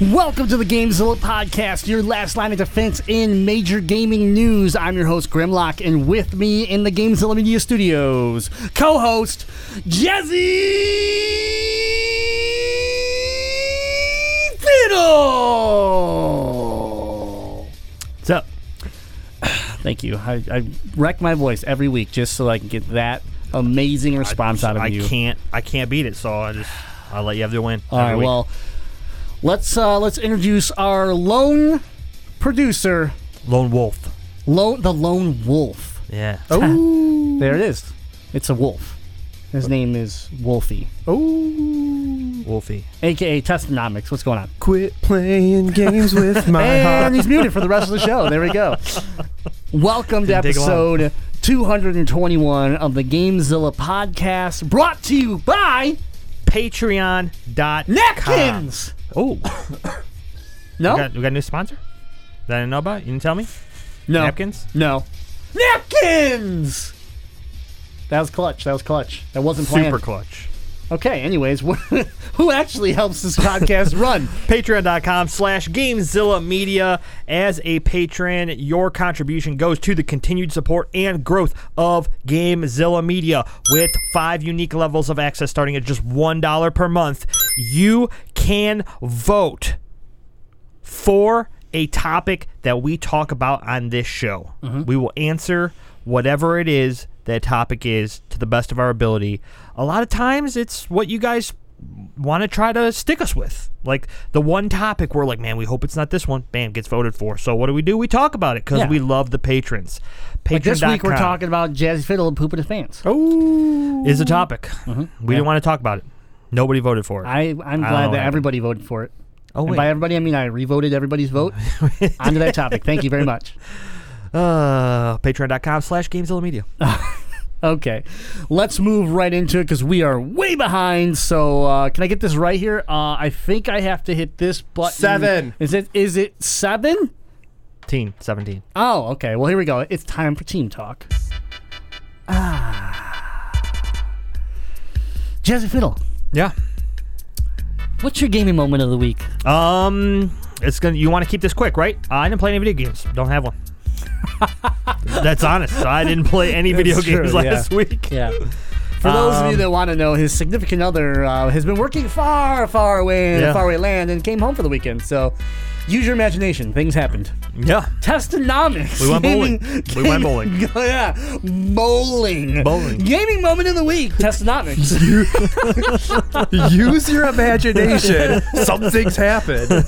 Welcome to the GameZilla podcast, your last line of defense in major gaming news. I'm your host Grimlock, and with me in the GameZilla Media Studios, co-host Jazzy Fiddle. What's up? Thank you. I, I wreck my voice every week just so I can get that amazing response out of I you. can't. I can't beat it. So I just. I'll let you have the win. All right. week. Well, let's uh, let's introduce our lone producer, lone wolf. lone the lone wolf. Yeah. Oh, there it is. It's a wolf. His name is Wolfie, Oh, Wolfie. aka Testonomics. What's going on? Quit playing games with my heart. And he's muted for the rest of the show. There we go. Welcome to Didn't take long. episode 221 of the GameZilla podcast, brought to you by Patreon.com. Napkins. Oh. No, We got, we got a new sponsor that I didn't know about. You didn't tell me. no, Napkins. No, napkins. That was clutch. That was clutch. That wasn't planned. Super clutch. Okay, anyways, who actually helps this podcast run? Patreon.com slash Gamezilla Media. As a patron, your contribution goes to the continued support and growth of Gamezilla Media. With five unique levels of access starting at just $1 per month, you can vote for a topic that we talk about on this show. Mm-hmm. We will answer whatever it is that topic is to the best of our ability. A lot of times it's what you guys want to try to stick us with. Like the one topic we're like, man, we hope it's not this one. Bam, gets voted for. So what do we do? We talk about it because Yeah. we love the patrons. Like this week, we're talking about Jazzy Fiddle and pooping his pants. Oh, is a topic. We Yeah. didn't want to talk about it. Nobody voted for it. I, I'm I glad that everybody voted for it. oh by everybody, I mean I revoted everybody's vote onto that topic. Thank you very much. uh, Patreon.com slash Gamezilla Media. Okay, let's move right into it because we are way behind. So, uh, can I get this right here? Uh, I think I have to hit this button. Seven. Is it? Is it seven? Teen, 17. Oh, okay. Well, here we go. It's time for team talk. Ah. Jazzy Fiddle, Yeah. what's your gaming moment of the week? Um, it's gonna. You want to keep this quick, right? I didn't play any video games. Don't have one. That's honest. I didn't play any video true, games yeah. last week. Yeah. For those of you Um, that want to know, his significant other uh, has been working far, far away in Yeah. a faraway land and came home for the weekend. So, use your imagination. Things happened. Yeah. Testonomics. We went bowling. Gaming- We went bowling. yeah, bowling. Bowling. Gaming moment of the week. Testonomics. Use your imagination. Something's happened.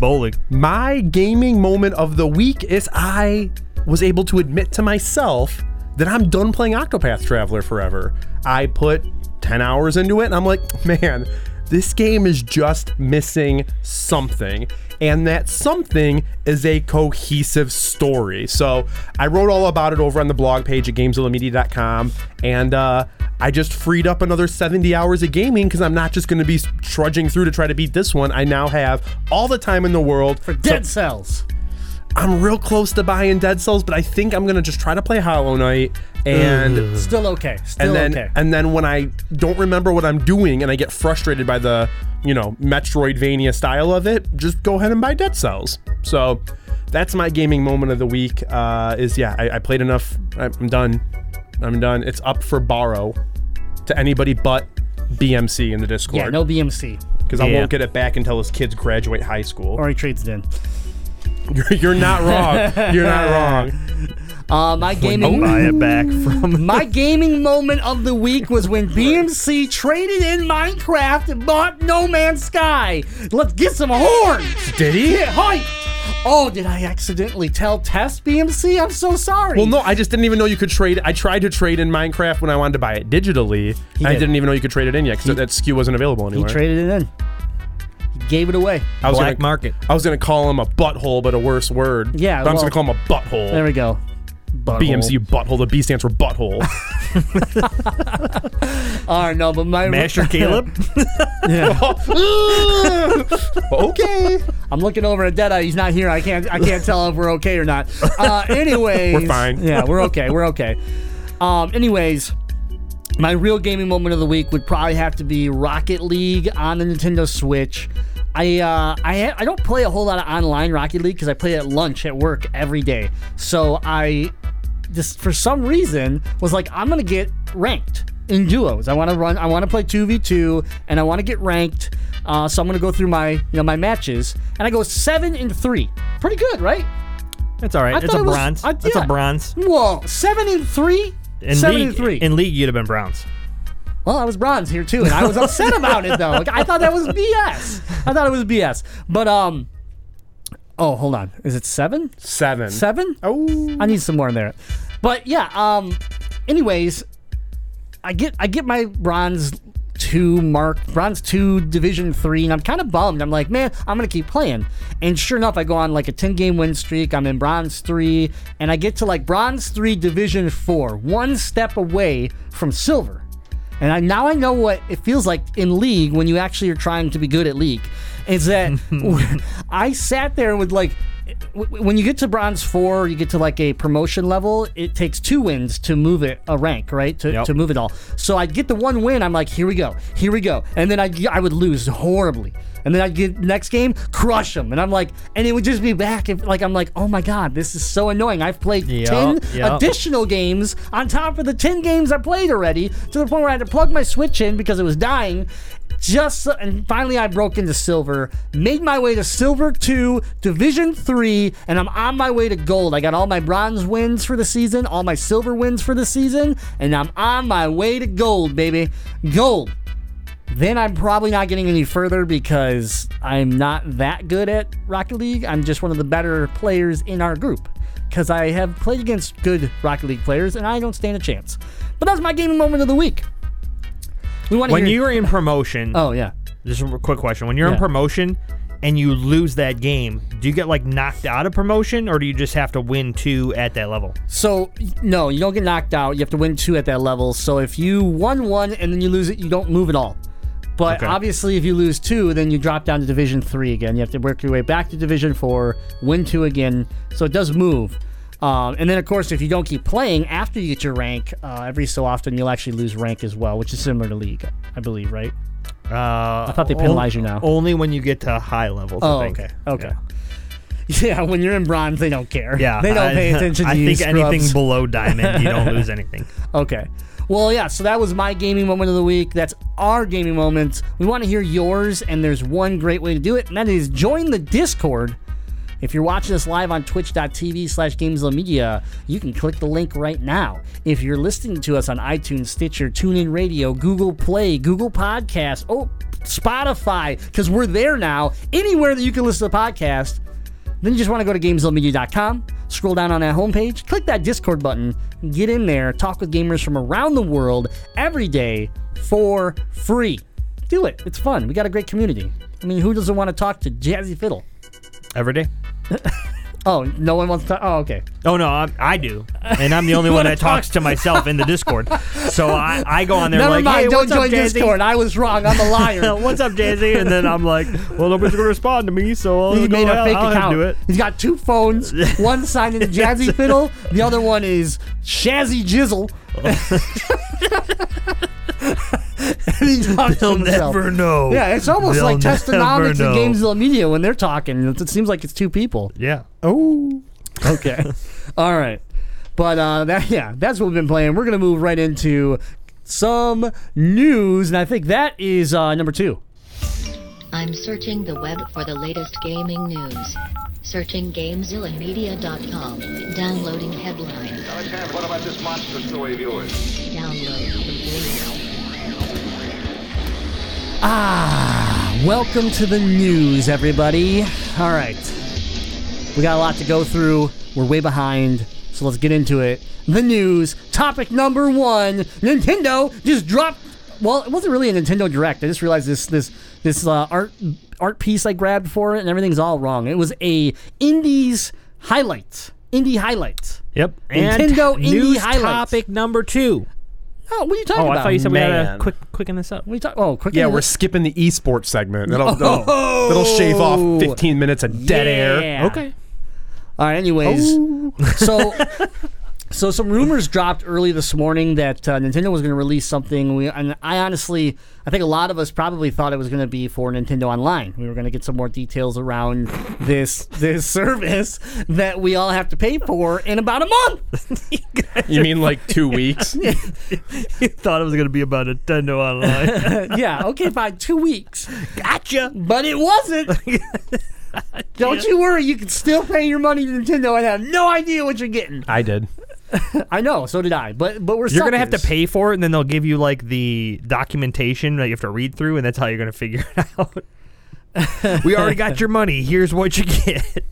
Bowling. My gaming moment of the week is I was able to admit to myself that I'm done playing Octopath Traveler forever. I put 10 hours into it and I'm like, man, this game is just missing something. And that something is a cohesive story. So I wrote all about it over on the blog page at GameZillaMedia.com. And uh, I just freed up another 70 hours of gaming because I'm not just going to be trudging through to try to beat this one. I now have all the time in the world for Dead cells. I'm real close to buying Dead Cells, but I think I'm gonna just try to play Hollow Knight and Still okay. Still and then okay. and then when I don't remember what I'm doing and I get frustrated by the you know Metroidvania style of it, just go ahead and buy Dead Cells. So that's my gaming moment of the week. Uh, is yeah, I, I played enough. I'm done. I'm done. It's up for borrow to anybody but BMC in the Discord. yeah, no BMC. because I Yeah. won't get it back until his kids graduate high school. Or he trades it in. You're, you're not wrong. You're not wrong. Uh, my gaming. Buy it back from. My gaming moment of the week was when BMC traded in Minecraft and bought No Man's Sky. Let's get some horns. Did he? Yeah, hi. Oh, did I accidentally tell Test BMC? I'm so sorry. Well, no, I just didn't even know you could trade. I tried to trade in Minecraft when I wanted to buy it digitally. and I did. didn't even know you could trade it in yet because that SKU wasn't available he anywhere. traded it in. Gave it away. I was Black gonna, market. I was gonna call him a butthole, but a worse word. Yeah, but I'm well- just gonna call him a butthole. There we go. Butthole. BMC butthole. The B stands for butthole. All right, no, but my Master Caleb. okay. I'm looking over at Deadeye. He's not here. I can't. I can't tell if we're okay or not. Uh, anyways, We're fine. Yeah, we're okay. We're okay. Um, anyways, my real gaming moment of the week would probably have to be Rocket League on the Nintendo Switch. I uh, I I don't play a whole lot of online Rocket League because I play at lunch at work every day. So I just for some reason was like I'm gonna get ranked in duos. I want to run. I want to play two v two, and I want to get ranked. Uh, so I'm gonna go through my you know my matches, and I go seven and three. Pretty good, right? That's all right. I it's a it was- bronze. I- It's a bronze. Whoa, seven and three. In seven league, and three. In league, you'd have been bronze. Well, I was bronze here too, and I was upset about it though. Like, I thought that was BS. I thought it was BS. But um, oh, hold on. Is it seven? Seven. Seven? Oh. I need some more in there. But yeah. Um. Anyways, I get I get my bronze two mark bronze two division three and i'm kind of bummed i'm like man i'm gonna keep playing and sure enough i go on like a 10 game win streak i'm in bronze three and i get to like bronze three division four one step away from silver and I, now I know what it feels like in league when you actually are trying to be good at league. Is that I sat there with like when you get to bronze four, you get to like a promotion level. It takes two wins to move it a rank, right? To, Yep. to move it all. So I'd get the one win. I'm like, here we go, here we go, and then I I would lose horribly. And then I'd get next game, crush them, and I'm like, and it would just be back. If, like I'm like, oh my god, this is so annoying. I've played Yep, ten yep. additional games on top of the 10 games I played already to the point where I had to plug my Switch in because it was dying. Just and finally I broke into silver, made my way to silver 2, division 3, and I'm on my way to gold. I got all my bronze wins for the season, all my silver wins for the season, and I'm on my way to gold, baby. Gold. Then I'm probably not getting any further because I'm not that good at Rocket League. I'm just one of the better players in our group because I have played against good Rocket League players and I don't stand a chance. But that's my gaming moment of the week. We want When you're in promotion, oh yeah. just a quick question. When you're Yeah. in promotion and you lose that game, do you get like knocked out of promotion or do you just have to win two at that level? So no, you don't get knocked out. You have to win two at that level. So if you won one and then you lose it, you don't move at all. But Okay. obviously, if you lose two, then you drop down to Division Three again. You have to work your way back to Division Four, win two again. So it does move. Um, and then, of course, if you don't keep playing after you get your rank, uh, every so often you'll actually lose rank as well, which is similar to League, I believe, right? Uh, I thought they penalize you now. Only when you get to high levels. Oh, I think. okay, okay. Yeah, when you're in bronze, they don't care. Yeah, they don't I- pay attention to I think anything below diamond, you don't lose anything. Okay. Well, yeah, so that was my gaming moment of the week. That's our gaming moment. We want to hear yours, and there's one great way to do it, and that is join the Discord. If you're watching us live on twitch.tv slash Media, you can click the link right now. If you're listening to us on iTunes, Stitcher, TuneIn Radio, Google Play, Google Podcast, oh, Spotify, because we're there now, anywhere that you can listen to the podcast, then you just want to go to GameZillaMedia.com, scroll down on that homepage, click that Discord button, get in there, talk with gamers from around the world every day for free. Do it. It's fun. We got a great community. I mean, who doesn't want to talk to Jazzy Fiddle? Every day. Oh, no one wants to talk? Oh, okay. Oh no, I, I do, and I'm the only one that talks to myself in the Discord. So I, I go on there Never like, mind. hey, don't what's join up, Jazzy? Discord. I was wrong. I'm a liar. what's up, Jazzy? And then I'm like, well, nobody's gonna respond to me, so I'll he go, made a I'll, fake I'll account. do it. He's got two phones. One signed in Jazzy Fiddle. The other one is Shazzy Jizzle. And he talks to They'll himself. never know. Yeah, it's almost They'll like never testonomics know. and Gamezilla Media when they're talking. It it seems like it's two people. Yeah. Oh. Okay. All right. But uh, that yeah, that's what we've been playing. We're gonna move right into some news, and I think that is uh, number two. I'm searching the web for the latest gaming news. Searching GameZillaMedia.com. Downloading headline. Now, Champ, what about this monster story of yours? Download complete. Ah, welcome to the news, everybody. All right. We got a lot to go through. We're way behind, so let's get into it. The news. Topic number one: Nintendo just dropped. Well, it wasn't really a Nintendo Direct. I just realized this this this uh, art art piece I grabbed for it, and everything's all wrong. It was a Indies highlights, Indie highlights. Yep. Nintendo and Indie news highlights. topic number two. Oh, what are you talking Oh, about? I thought you said we had man. to quick quicken this up. What are you talking? Oh, quick. Yeah, we're skipping the esports segment. That'll, oh. that'll, that'll shave Oh. off 15 minutes of dead air. Yeah. Okay. All right. Anyways, oh. so so some rumors dropped early this morning that uh, Nintendo was going to release something. We and I honestly, I think a lot of us probably thought it was going to be for Nintendo Online. We were going to get some more details around this this service that we all have to pay for in about a month. You mean like two weeks? You thought it was going to be about Nintendo Online. yeah. Okay. Fine. Two weeks. gotcha. But it wasn't. Don't you worry. You can still pay your money to Nintendo and have no idea what you're getting. I did. I know. So did I. But but we're You're gonna have to pay for it, and then they'll give you like the documentation that you have to read through, and that's how you're gonna figure it out. we already got your money. Here's what you get.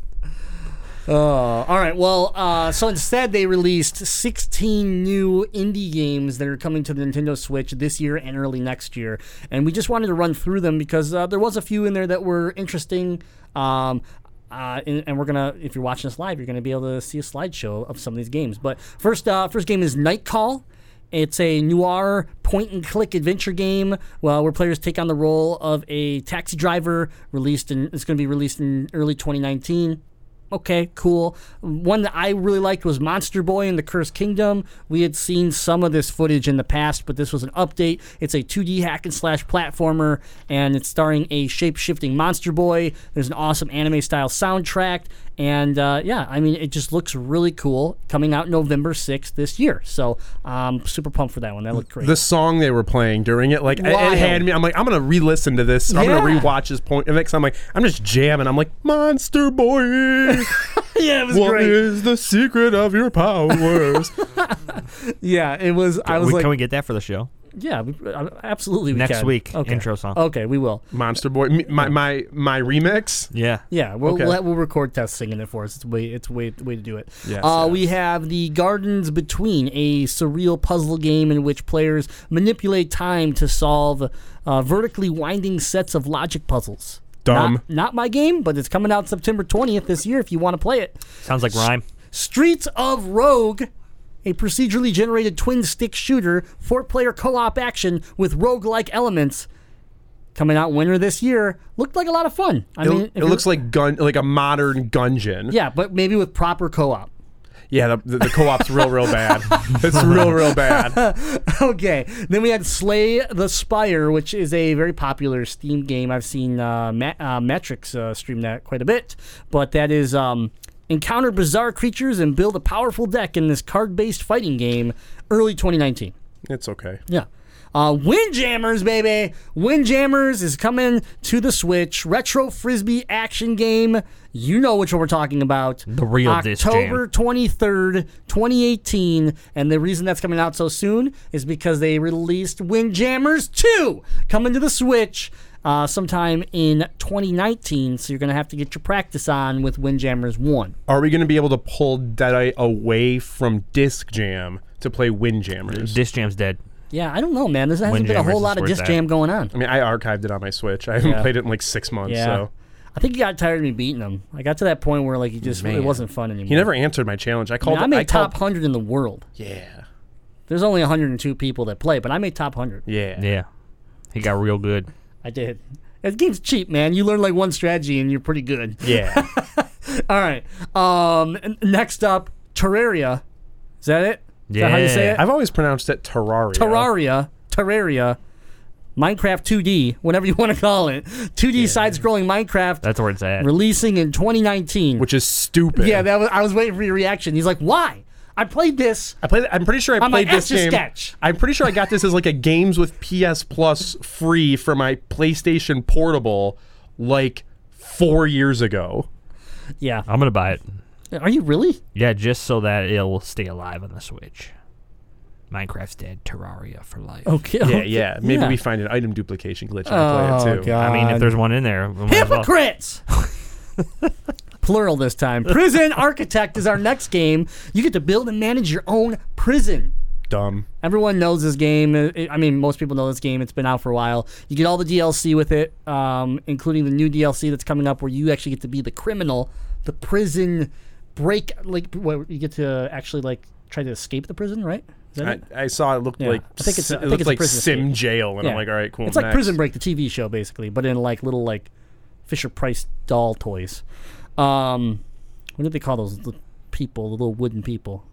Uh, all right. Well, uh, so instead they released 16 new indie games that are coming to the Nintendo Switch this year and early next year, and we just wanted to run through them because uh, there was a few in there that were interesting. Um, uh, and, and we're gonna, if you're watching this live, you're gonna be able to see a slideshow of some of these games. But first, uh, first game is Night Call. It's a noir point and click adventure game well, where players take on the role of a taxi driver. Released in, it's to be released in early 2019 okay, cool. One that I really liked was Monster Boy and the Cursed Kingdom. We had seen some of this footage in the past, but this was an update. It's a 2D hack and slash platformer, and it's starring a shape shifting Monster Boy. There's an awesome anime style soundtrack, and uh, yeah, I mean, it just looks really cool. Coming out November 6th this year. So, um, super pumped for that one. That looked great. The song they were playing during it, like it, Wild. it had me. I'm like, I'm gonna re-listen to this. I'm gonna rewatch this point. And next, I'm like, I'm just jamming. I'm like, Monster Boy, yeah, it was what great. is the secret of your powers? Yeah, it was. I was We- like, can we get that for the show? Yeah, we, uh, absolutely. We Next can. week, okay. intro song. Okay, we will. Monster Boy, me- my my my remix. Yeah. Yeah, we'll, Okay. we'll, we'll record Tess singing it for us. It's a way it's way, way to do it. Yes, uh, yes. We have the Gardens Between, a surreal puzzle game in which players manipulate time to solve uh, vertically winding sets of logic puzzles. Dumb. Not, not my game, but it's coming out September 20th this year if you want to play it. Sounds like rhyme. Streets of Rogue, a procedurally generated twin stick shooter, four player co op action with rogue-like elements. Coming out winter this year. Looked like a lot of fun. I It, mean, it looks like gun, like a modern gungeon. Yeah, but maybe with proper co op. Yeah, the, the, the co-op's real, real bad. It's real, real bad. Okay. Then we had Slay the Spire, which is a very popular Steam game. I've seen uh, Ma- uh, Matrix uh, stream that quite a bit. But that is um, encounter bizarre creatures and build a powerful deck in this card based fighting game early 2019. It's okay. Yeah. Uh, Windjammers, baby. Windjammers is coming to the Switch. Retro Frisbee action game. You know which one we're talking about. The real disc jam. October 23rd, 2018. And the reason that's coming out so soon is because they released Windjammers 2 coming to the Switch uh, sometime in 2019. So you're going to have to get your practice on with Windjammers 1. Are we going to be able to pull Deadeye away from Disc Jam to play Windjammers? Disc Jam's dead. Yeah, I don't know, man. There hasn't been a Windjammers whole is lot of where it's disc at. jam going on. I mean, I archived it on my Switch. I haven't Yeah. played it in like six months. Yeah. So I think he got tired of me beating him. I got to that point where like he just it wasn't fun anymore. he never answered my challenge. I I, called. mean, I made I called, top hundred in the world. Yeah. There's only 102 people that play, but I made top hundred. Yeah. Yeah. He got real good. I did. That game's cheap, man. You learn like one strategy and you're pretty good. Yeah. All right. Um. Next up, Terraria. Is that it? Is yeah. that how you say it? I've always pronounced it Terraria. Terraria. Terraria. Minecraft 2D, whatever you want to call it. 2D side-scrolling Minecraft That's where it's at. releasing in 2019. which is stupid. yeah, that was. I was waiting for your reaction. He's like, "Why? I played this I played. I'm pretty sure I on my played this game. Etch-a-Sketch." I'm pretty sure I got this as like a games with PS Plus free for my PlayStation Portable, like four years ago. Yeah. I'm gonna buy it. Are you really? Yeah, just so that it'll stay alive on the Switch. Minecraft's dead. Terraria for life. Okay. Yeah, yeah. Maybe Yeah. we find an item duplication glitch and I play Oh it too. god. I mean, if there's one in there, we might as well. hypocrites. plural this time. Prison Architect is our next game. You get to build and manage your own prison. Dumb. Everyone knows this game. Uh, I mean, most people know this game. It's been out for a while. You get all the DLC with it, um, including the new DLC that's coming up, where you actually get to be the criminal, the prison break. Like, what, you get to actually like try to escape the prison, right? I. I saw it looked Yeah. like I think it's I it think looked it's like sim escape. jail, and I'm like, all right, cool. It's like next. Prison Break, the TV show, basically, but in like little like Fisher Price doll toys. Um, what do they call those the people? The little wooden people.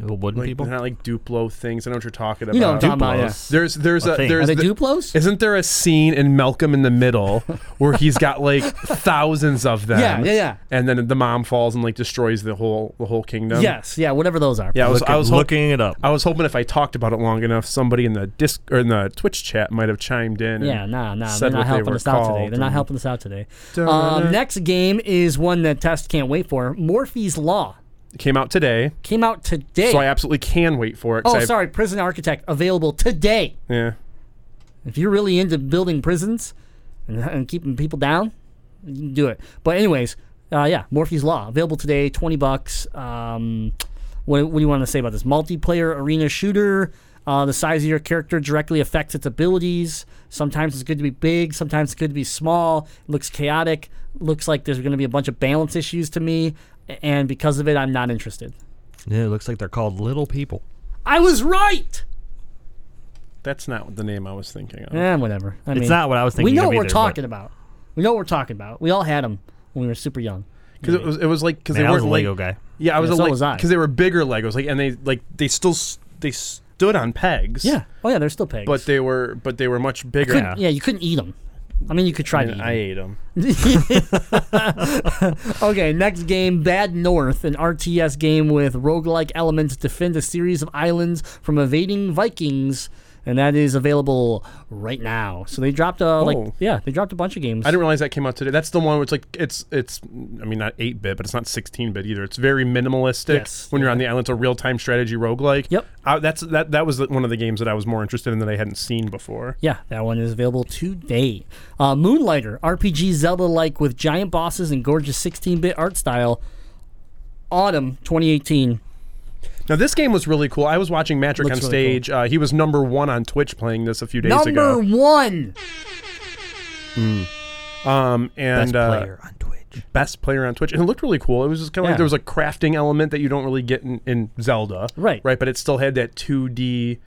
Little wooden Like, people. they're not like Duplo things. I know what you're talking about. You know what I'm talking about, yeah. Duplos. There's there's A a there's Are they the- Duplos? Isn't there a scene in Malcolm in the Middle where he's got like thousands of them? Yeah, yeah, yeah. And then the mom falls and like destroys the whole the whole kingdom. Yes, yeah, whatever those are. Yeah, I was Look- I was hop- looking it up. I was hoping if I talked about it long enough, somebody in the disc or in the Twitch chat might have chimed in. and Yeah, nah, nah. said They're not what they helping us out today. They're not helping us out today. Um, next game is one that Test can't wait for. Morphies Law It came out today, came out today. so I absolutely can wait for it. oh, I've- sorry, Prison Architect available today. Yeah. If you're really into building prisons and, and keeping people down, you can do it. But anyways, uh, yeah, Morphies Law available today, twenty bucks. Um, what, what do you want to say about this multiplayer arena shooter? Uh, the size of your character directly affects its abilities. Sometimes it's good to be big. Sometimes it's good to be small. It looks chaotic. Looks like there's going to be a bunch of balance issues to me, and because of it, I'm not interested. Yeah, it looks like they're called little people. I was right. That's not the name I was thinking of. Eh, whatever. I It's mean, not what I was thinking. We know of what we're either, talking but- about. We know what we're talking about. We all had them when we were super young. Because it was it was like because they I was weren't a Lego like, guy. Yeah, I was Yeah, a so like because they were bigger Legos, like and they like they still they stood on pegs. Yeah. Oh yeah, they're still pegs. but they were but they were much bigger. Couldn't- yeah. you couldn't eat them. I mean, you could try to eat I ate them. Okay, next game, Bad North, an RTS game with roguelike elements defend a series of islands from evading Vikings, and that is available right now. So they dropped a like Oh. yeah, they dropped a bunch of games. I didn't realize that came out today. That's the one where it's like it's it's I mean not eight bit, but it's not sixteen bit either. It's very minimalistic. Yes. When you're on the island, it's a real time strategy roguelike. Yep. Uh, that's that that was one of the games that I was more interested in that I hadn't seen before. Yeah, that one is available today. Uh, Moonlighter, RPG Zelda like with giant bosses and gorgeous 16 bit art style. Autumn 2018. Now this game was really cool. I was watching Matrick Looks on really stage. Uh, he was number one on Twitch playing this a few days ago. Number ago. one. Um, and Best uh, player on Twitch. best player on Twitch, and it looked really cool. It was just kind of Yeah. like there was a crafting element that you don't really get in, in Zelda, Right. Right, but it still had that 2D,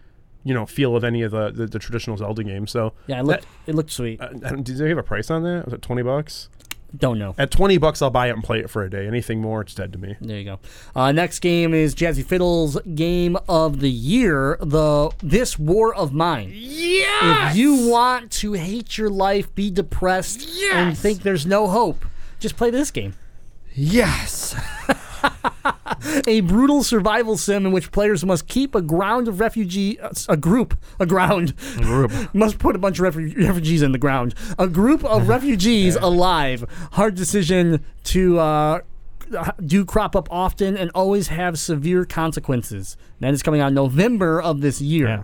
you know, feel of any of the the, the traditional Zelda games. So Yeah, it looked, it looked sweet. Uh, did they have a price on that? Was it twenty bucks? Don't know. At twenty bucks, I'll buy it and play it for a day. Anything more, it's dead to me. There you go. Uh, next game is Jazzy Fiddle's game of the year, the This War of Mine. Yeah. If you want to hate your life, be depressed, and think there's no hope, just play this game. Yes. A brutal survival sim in which players must keep a ground of refugee, a group, a ground, Group. must put a bunch of refu- refugees in the ground. A group of refugees alive. Hard decision to uh, do crop up often and always have severe consequences. That is coming out November of this year. Yeah.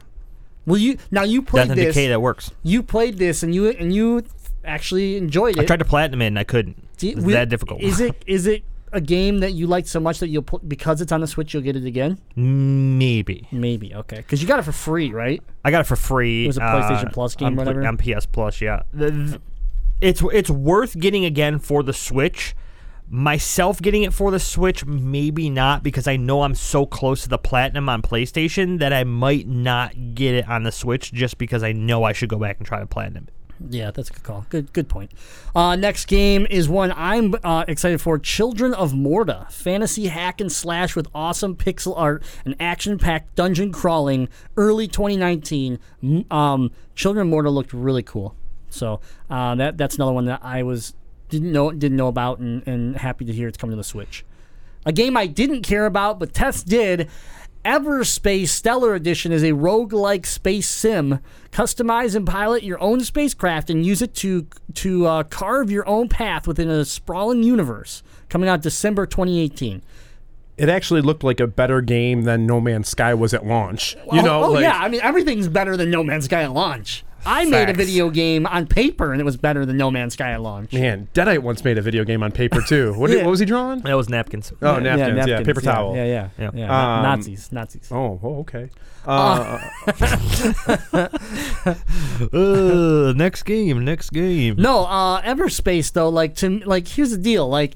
Will you now? You played Death this. Decay that works. You played this and you and you actually enjoyed it. I tried to platinum it and I couldn't. It's will- that difficult. Is it? Is it a game that you liked so much that you'll pl- because it's on the Switch you'll get it again? Maybe. Maybe. Okay. Because you got it for free, right? I got it for free. It was a PlayStation uh, Plus game, on, whatever? On PS Plus, yeah. The- th- it's it's worth getting again for the Switch. Myself getting it for the Switch, maybe not, because I know I'm so close to the platinum on PlayStation that I might not get it on the Switch just because I know I should go back and try to platinum it. Yeah, that's a good call. Good, good point. Uh, next game is one I'm uh, excited for: Children of Morta, fantasy hack and slash with awesome pixel art and action-packed dungeon crawling. Early 2019. Um, Children of Morta looked really cool. So uh, that that's another one that I was didn't know didn't know about and, and happy to hear it's coming to the Switch. A game I didn't care about, but Tess did. Everspace Stellar Edition is a roguelike space sim. Customize and pilot your own spacecraft and use it to to uh, carve your own path within a sprawling universe. Coming out December 2018. It actually looked like a better game than No Man's Sky was at launch. You know, oh, oh, like, yeah, I mean everything's better than No Man's Sky at launch. I made a video game on paper and it was better than No Man's Sky at launch. Man, Deadeye once made a video game on paper too. What, Yeah. what was he drawing? That was napkins. Oh, napkins. Yeah, paper yeah, towel. Yeah, yeah, Yeah. yeah. Um, Nazis, Nazis. Oh, oh, okay. Uh, Uh, next game. Next game. No, uh, Everspace though, like to like here's the deal, like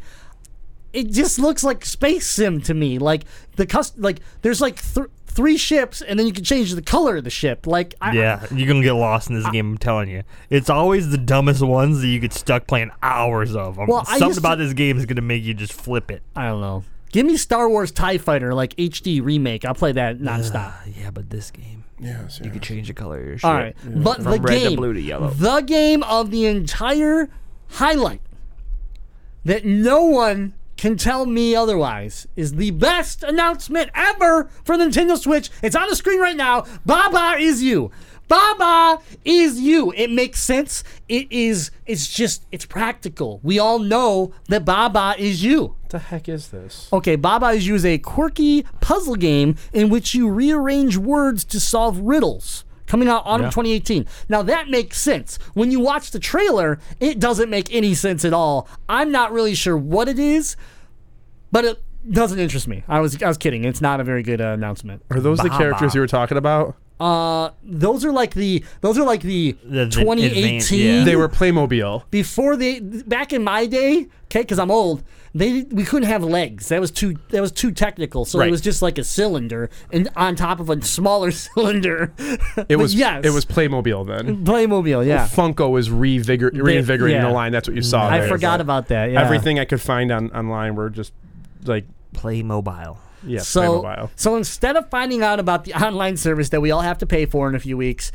it just looks like space sim to me. Like the cust like there's like th- three ships, and then you can change the color of the ship. Like I, Yeah, you're gonna get lost in this game. I'm telling you, it's always the dumbest ones that you get stuck playing hours of. Um, Well, Something used to- about this game is gonna make you just flip it. I don't know. Give me Star Wars Tie Fighter like HD remake. I'll play that nonstop. Yeah, but this game, yes, you could change the color of your ship. All right, but From the red to game, blue to yellow. the game of the entire highlight that no one can tell me otherwise is the best announcement ever for the Nintendo Switch. It's on the screen right now. Baba is you. Baba is you. It makes sense. It is. It's just. It's practical. We all know that Baba is you. What the heck is this? Okay, Baba is You is a quirky puzzle game in which you rearrange words to solve riddles. Coming out autumn Yeah. 2018. Now that makes sense. When you watch the trailer, it doesn't make any sense at all. I'm not really sure what it is, but it doesn't interest me. I was I was kidding. It's not a very good uh, announcement. Are those the Baba. characters you were talking about? Uh, those are like the those are like the, The- the 2018 advanced- yeah. They were Playmobil. before they back in my day okay because i'm old they we couldn't have legs that was too that was too technical so it Right. was just like a cylinder and on top of a smaller cylinder It was yes it was Playmobil then. playmobil yeah Funko was revigor- reinvigorating yeah. the line. That's what you saw. i there, forgot about that yeah everything I could find on online were just like Play mobile. yeah, so Playmobil. so instead of finding out about the online service that we all have to pay for in a few weeks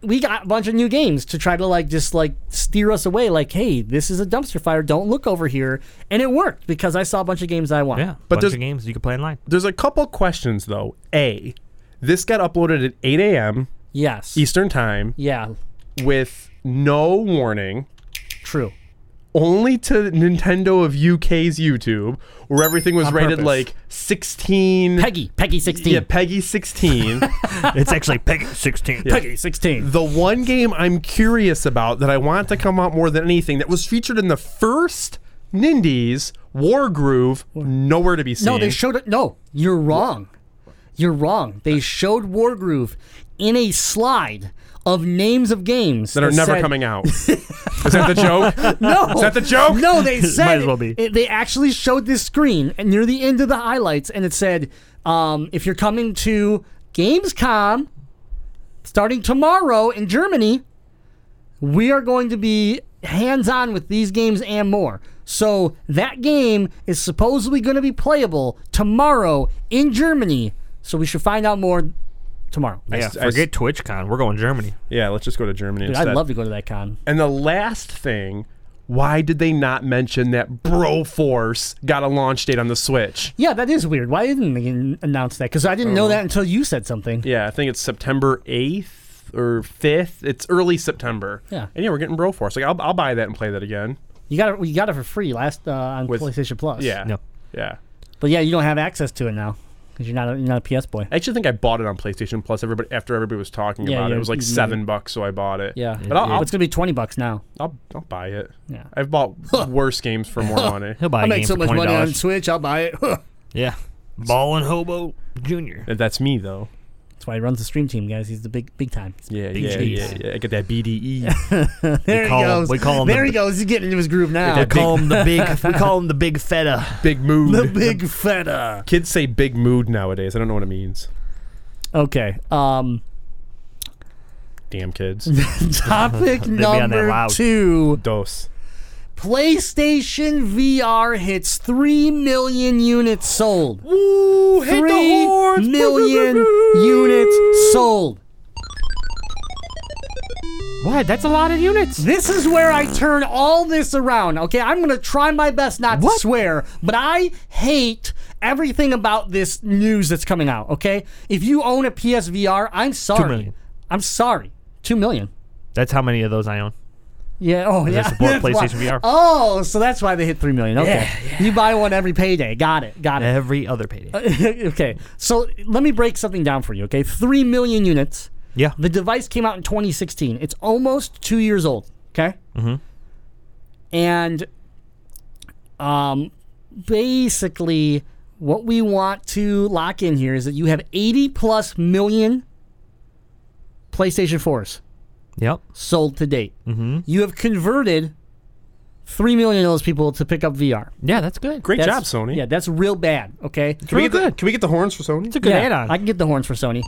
we got a bunch of new games to try to like just like steer us away like hey this is a dumpster fire don't look over here and it worked because i saw a bunch of games i want Yeah, But bunch there's- of games you can play online. There's a couple questions though. A, this got uploaded at 8 a.m. yes Eastern time yeah with no warning, true only to Nintendo of UK's YouTube, where everything was On rated purpose. like 16. peggy peggy 16 Yeah, Peggy 16. it's actually Peggy 16. Peggy 16. the one game I'm curious about that I want to come out more than anything that was featured in the first Nindies Wargroove, nowhere to be seen. No, they showed it. No, you're wrong. You're wrong. They showed Wargroove in a slide of names of games that are never said- coming out. Is that the joke? No, Is that the joke? No, they said Might as well be. it- they actually showed this screen near the end of the highlights, and it said, um, "If you're coming to Gamescom starting tomorrow in Germany, we are going to be hands-on with these games and more." So that game is supposedly going to be playable tomorrow in Germany. So we should find out more tomorrow. Yeah, I- forget TwitchCon. We're going Germany. Yeah, let's just go to Germany Dude, instead. I'd love to go to that con. And the last thing, why did they not mention that Broforce got a launch date on the Switch? Yeah, that is weird. Why didn't they announce that? Because I didn't know that until you said something. Yeah, I think it's September 8th or 5th. It's early September. Yeah. And yeah, we're getting Broforce. Like, I'll, I'll buy that and play that again. You got it. You got it for free last uh, on With- PlayStation Plus. Yeah. No. Yeah. but yeah, you don't have access to it now because you're not a, you're not a PS boy. I actually think I bought it on PlayStation Plus. Everybody after everybody was talking Yeah, about it, yeah, it was like you- seven bucks, so I bought it. Yeah, but I'll, But I'll, it's gonna be twenty bucks now. I'll, I'll buy it. Yeah. I've bought worse games for more money. He'll buy I a make game so for much money on $20. Switch. I'll buy it. Yeah. Ball and Hobo Junior. That's me though. Why he runs the stream team, guys. He's the big big time. Yeah, Big yeah, yeah, yeah. I get that. BDE. There he call him- goes. we call him there the- he goes. He's getting into his groove now. We call him the big. we call him the big feta. big mood. the big feta. Kids say big mood nowadays. I don't know what it means. Okay. Um. Damn kids. Topic number loud. two. Dos. PlayStation VR hits 3 million units sold. Ooh, hit Three the horns. million units sold. What? That's a lot of units. This is where I turn all this around. Okay, I'm gonna try my best not to swear, but I hate everything about this news that's coming out. Okay, if you own a PSVR, I'm sorry. million. I'm sorry. Two million. That's how many of those I own. Yeah. Oh, yeah. support that's why- VR. Oh, so that's why they hit three million. Okay. You buy one every payday. Got it. Got it. Every other payday. okay, so let me break something down for you. Okay, three million units Yeah. The device came out in 2016. It's almost two years old. Okay. Mm-hmm. And um, basically, what we want to lock in here is that you have 80 plus million PlayStation 4s Yep. sold to date. Mm-hmm. You have converted 3 million of those people to pick up VR. Yeah, that's good. Great That's- job, Sony. Yeah, that's real bad. Okay. Can we, real get the, good. can we get the horns for Sony? It's a good yeah, add-on. I can get the horns for Sony.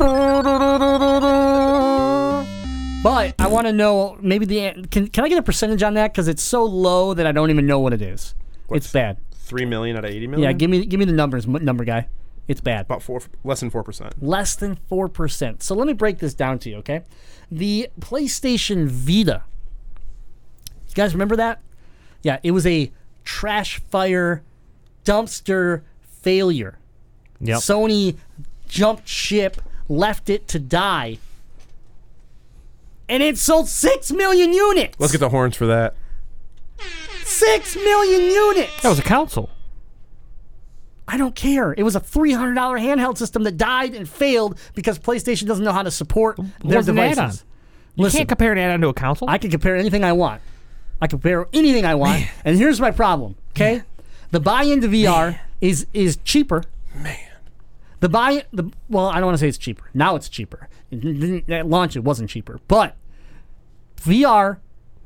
But I want to know maybe the can can I get a percentage on that because it's so low that I don't even know what it is. What's- It's bad. Three million out of eighty million. Yeah, give me give me the numbers, m- number guy. It's bad. about four, less than four percent. Less than four percent. So let me break this down to you, okay? The PlayStation Vita. You guys remember that? Yeah, it was a trash fire dumpster failure. Yep. Sony jumped ship, left it to die, and it sold six million units. Let's get the horns for that. six million units. that was a console. I don't care. It was a three hundred dollar handheld system that died and failed because PlayStation doesn't know how to support their an devices. add-on. You Listen, can't compare an add-on to a console. I can compare anything I want. I can compare anything I want. And here's my problem. Okay, the buy-in to VR is is cheaper. Man, The buy the well, I don't want to say it's cheaper. Now it's cheaper. At launch, it wasn't cheaper, but VR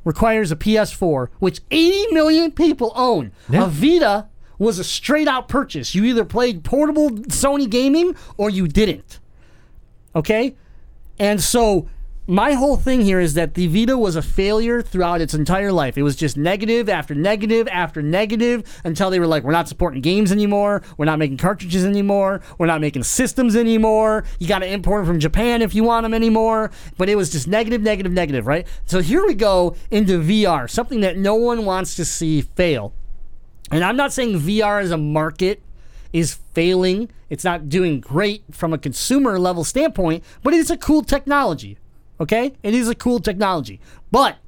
requires a PS4, which 80 million people own. A Vita was a straight out purchase. You either played portable Sony gaming or you didn't. Okay? And so my whole thing here is that the Vita was a failure throughout its entire life. It was just negative after negative after negative until they were like, we're not supporting games anymore. We're not making cartridges anymore. We're not making systems anymore. You got to import them from Japan if you want them anymore. But it was just negative, negative, negative, right? So here we go into VR, something that no one wants to see fail. And I'm not saying VR as a market is failing. It's not doing great from a consumer level standpoint, but it's a cool technology. Okay? It is a cool technology. But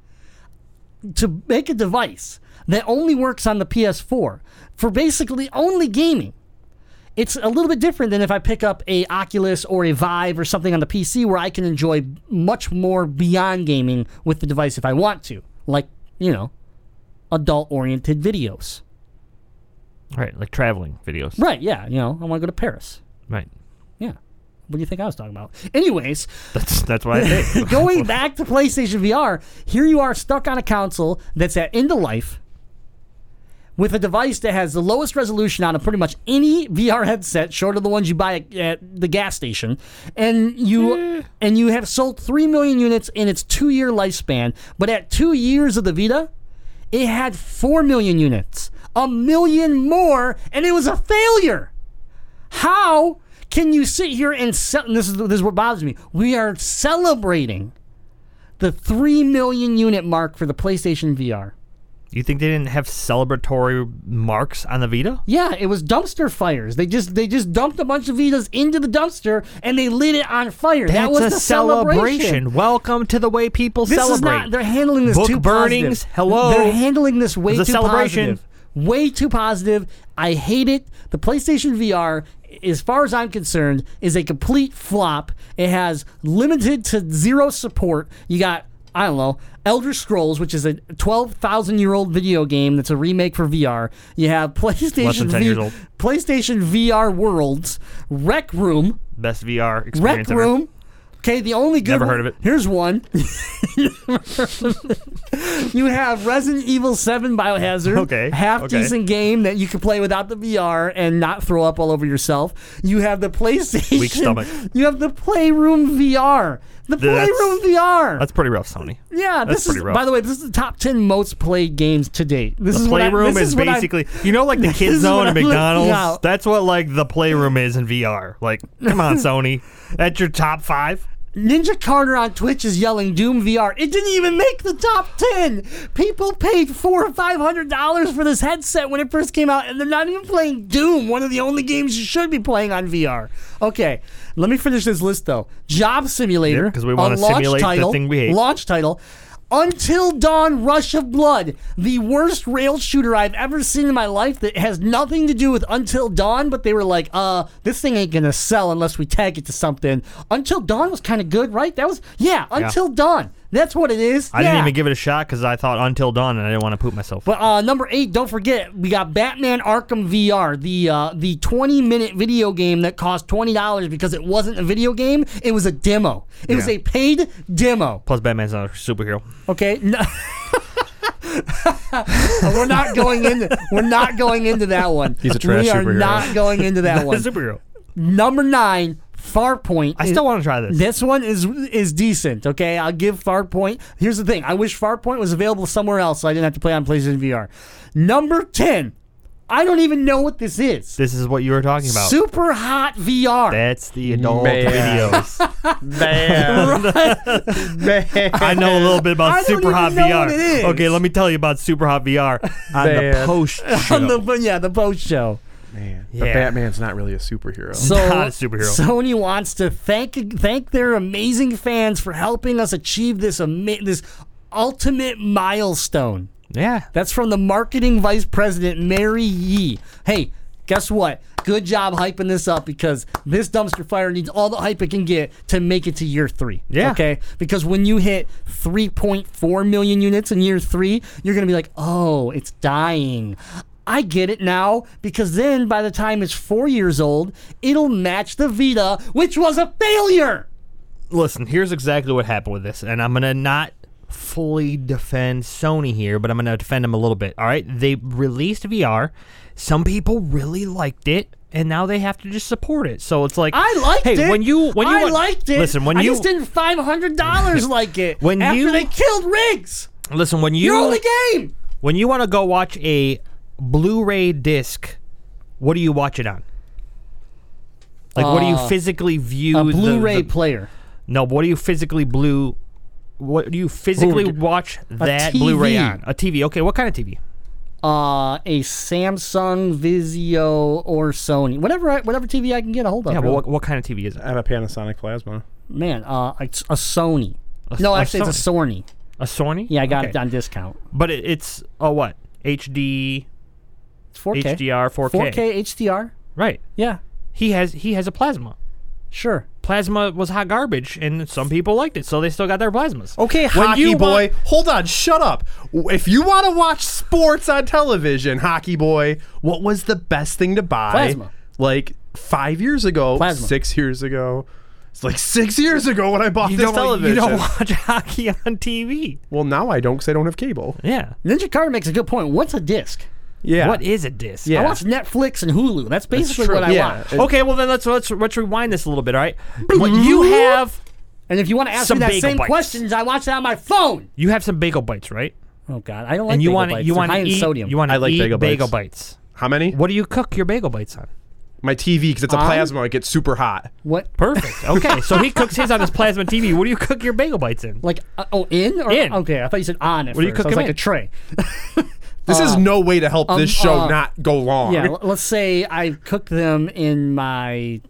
to make a device that only works on the PS4 for basically only gaming, it's a little bit different than if I pick up a Oculus or a Vive or something on the PC where I can enjoy much more beyond gaming with the device if I want to. Like, you know, adult oriented videos. Right, like traveling videos. Right, yeah, you know, I want to go to Paris. Right. Yeah. What do you think I was talking about? Anyways, That's that's what I think. going back to PlayStation VR, here you are stuck on a console that's at end of life with a device that has the lowest resolution on of pretty much any VR headset, short of the ones you buy at, the gas station, and you eh. and you have sold three million units in its two-year lifespan. But at two years of the Vita, it had four million units, a million more, and it was a failure. How can you sit here and ce- this is this is what bothers me? We are celebrating the three million unit mark for the PlayStation VR. you think they didn't have celebratory marks on the Vita? Yeah, it was dumpster fires. They just they just dumped a bunch of Vitas into the dumpster and they lit it on fire. that was a the celebration. Welcome to the way people This celebrate. is not. They're handling this Book too burnings, positive. hello. They're handling this way It's a too celebration. positive. Way too positive. I hate it. The PlayStation VR, as far as I'm concerned, is a complete flop. It has limited to zero support. You got. I don't know, Elder Scrolls, which is a 12,000 year old video game that's a remake for VR. You have PlayStation 10 years old. PlayStation VR Worlds, Rec Room, Best VR Rec experience ever. Room. Okay, the only good Never heard of it. Here's one. you have Resident Evil 7 Biohazard. Okay, Half okay. decent game that you can play without the VR and not throw up all over yourself. You have the PlayStation. Weak stomach. You have the Playroom VR. The That's- Playroom VR. That's pretty rough, Sony. yeah, that's this is rough. by the way, this is the top 10 most played games to date. This The is what I- playroom this is, what I- basically, you know, like the kids zone at McDonald's. That's what like the playroom is in VR. Like, come on, Sony, that's your top five. Ninja Carter on Twitch is yelling Doom VR. It didn't even make the top ten. People paid four or five hundred dollars for this headset when it first came out, and they're not even playing Doom, one of the only games you should be playing on VR. Okay, let me finish this list though. Job Simulator, Yeah, 'cause we wanna launch simulate the title, thing we hate. Launch title. Until Dawn Rush of Blood, the worst rail shooter I've ever seen in my life that has nothing to do with Until Dawn, but they were like, uh, this thing ain't gonna sell unless we tag it to something. Until Dawn was kind of good, right? That was, yeah, Until Dawn. That's what it is. I didn't even give it a shot because I thought Until Dawn and I didn't want to poop myself. But uh, number eight, don't forget, we got Batman Arkham VR, the uh, the 20 minute video game that cost twenty dollars because it wasn't a video game; it was a demo. It was a paid demo. Plus, Batman's not a superhero. Okay, no. we're not going into we're not going into that one. He's a trash We are superhero. not going into that one. superhero. Number nine, Farpoint. I still want to try this. this one is is decent. Okay, I'll give Farpoint. Here's the thing: I wish Farpoint was available somewhere else, so I didn't have to play on PlayStation VR. Number ten. I don't even know what this is. This is what you were talking about. Super Hot VR. That's the adult Man. videos. Man. Man. I know a little bit about I don't Super even Hot know VR. what it is. Okay, let me tell you about Super Hot VR on the post show. on the yeah the post show. Man. But Yeah. Batman's not really a superhero. So Not a superhero. Sony wants to thank thank their amazing fans for helping us achieve this ama- this ultimate milestone. yeah. That's from the marketing vice president, Mary Yee. Hey, guess what? Good job hyping this up because this dumpster fire needs all the hype it can get to make it to year three. Yeah. Okay? Because when you hit 3.4 million units in year three, you're going to be like, oh, it's dying. I get it now because then by the time it's four years old, it'll match the Vita, which was a failure. Listen, here's exactly what happened with this, and I'm gonna not fully defend Sony here, but I'm gonna defend them a little bit. All right, they released VR. Some people really liked it, and now they have to just support it. So it's like I liked hey, it. when you when you I want- liked it. Listen, when I you just didn't five hundred dollars like it. When after you- they killed Riggs, listen when you your only game. when you want to go watch a Blu-ray disc, what do you watch it on? Like, what do you Uh, physically view? A the- Blu-ray the- player. No, but what do you physically blue? What do you physically Ooh, watch that Blu-ray TV. on? A TV. Okay, what kind of TV? Uh, a Samsung, Vizio, or Sony, whatever, I, whatever TV I can get a hold of. Yeah, but really. what, what kind of TV is it? I have a Panasonic plasma. man, uh, it's a Sony. A- no, a actually, it's a Sony. A Sony? Yeah, I got Okay. it on discount. But it, it's a what? HD, It's 4K. HDR, 4K. 4K HDR. Right. Yeah, He has he has a plasma. sure. Plasma was hot garbage, and some people liked it, so they still got their plasmas. Okay, When hockey boy. want- hold on, shut up. If you want to watch sports on television, hockey boy, what was the best thing to buy? Plasma. Like five years ago, Plasma. six years ago. It's like six years ago when I bought You this television. you don't watch hockey on TV. well, now I don't because I don't have cable. Yeah. Ninja Carter makes a good point. What's a disc? Yeah. What is a disc? Yeah. I watch Netflix and Hulu. That's basically true. what I Yeah. watch. It- Okay, well then let's let's let's rewind this a little bit. All right, what you have And if you want to ask Some me that bagel same bites. questions, I watch it on my phone. you have some bagel bites, right? Oh God, I don't like and you bagel want bites. you They're want high to in eat sodium. you want to I like eat bagel bagel, bites. bites. How many? What do you cook your bagel bites on? My TV because it's a On? plasma. It gets super hot. what? Perfect. Okay, so he cooks his on his plasma TV. What do you cook your bagel bites in? Like uh, oh in or In. okay? I thought you said on at What do you first. cook I was 'em like in? a tray. This is no way to help this show uh, not go long. Yeah, let's say I cook them in my.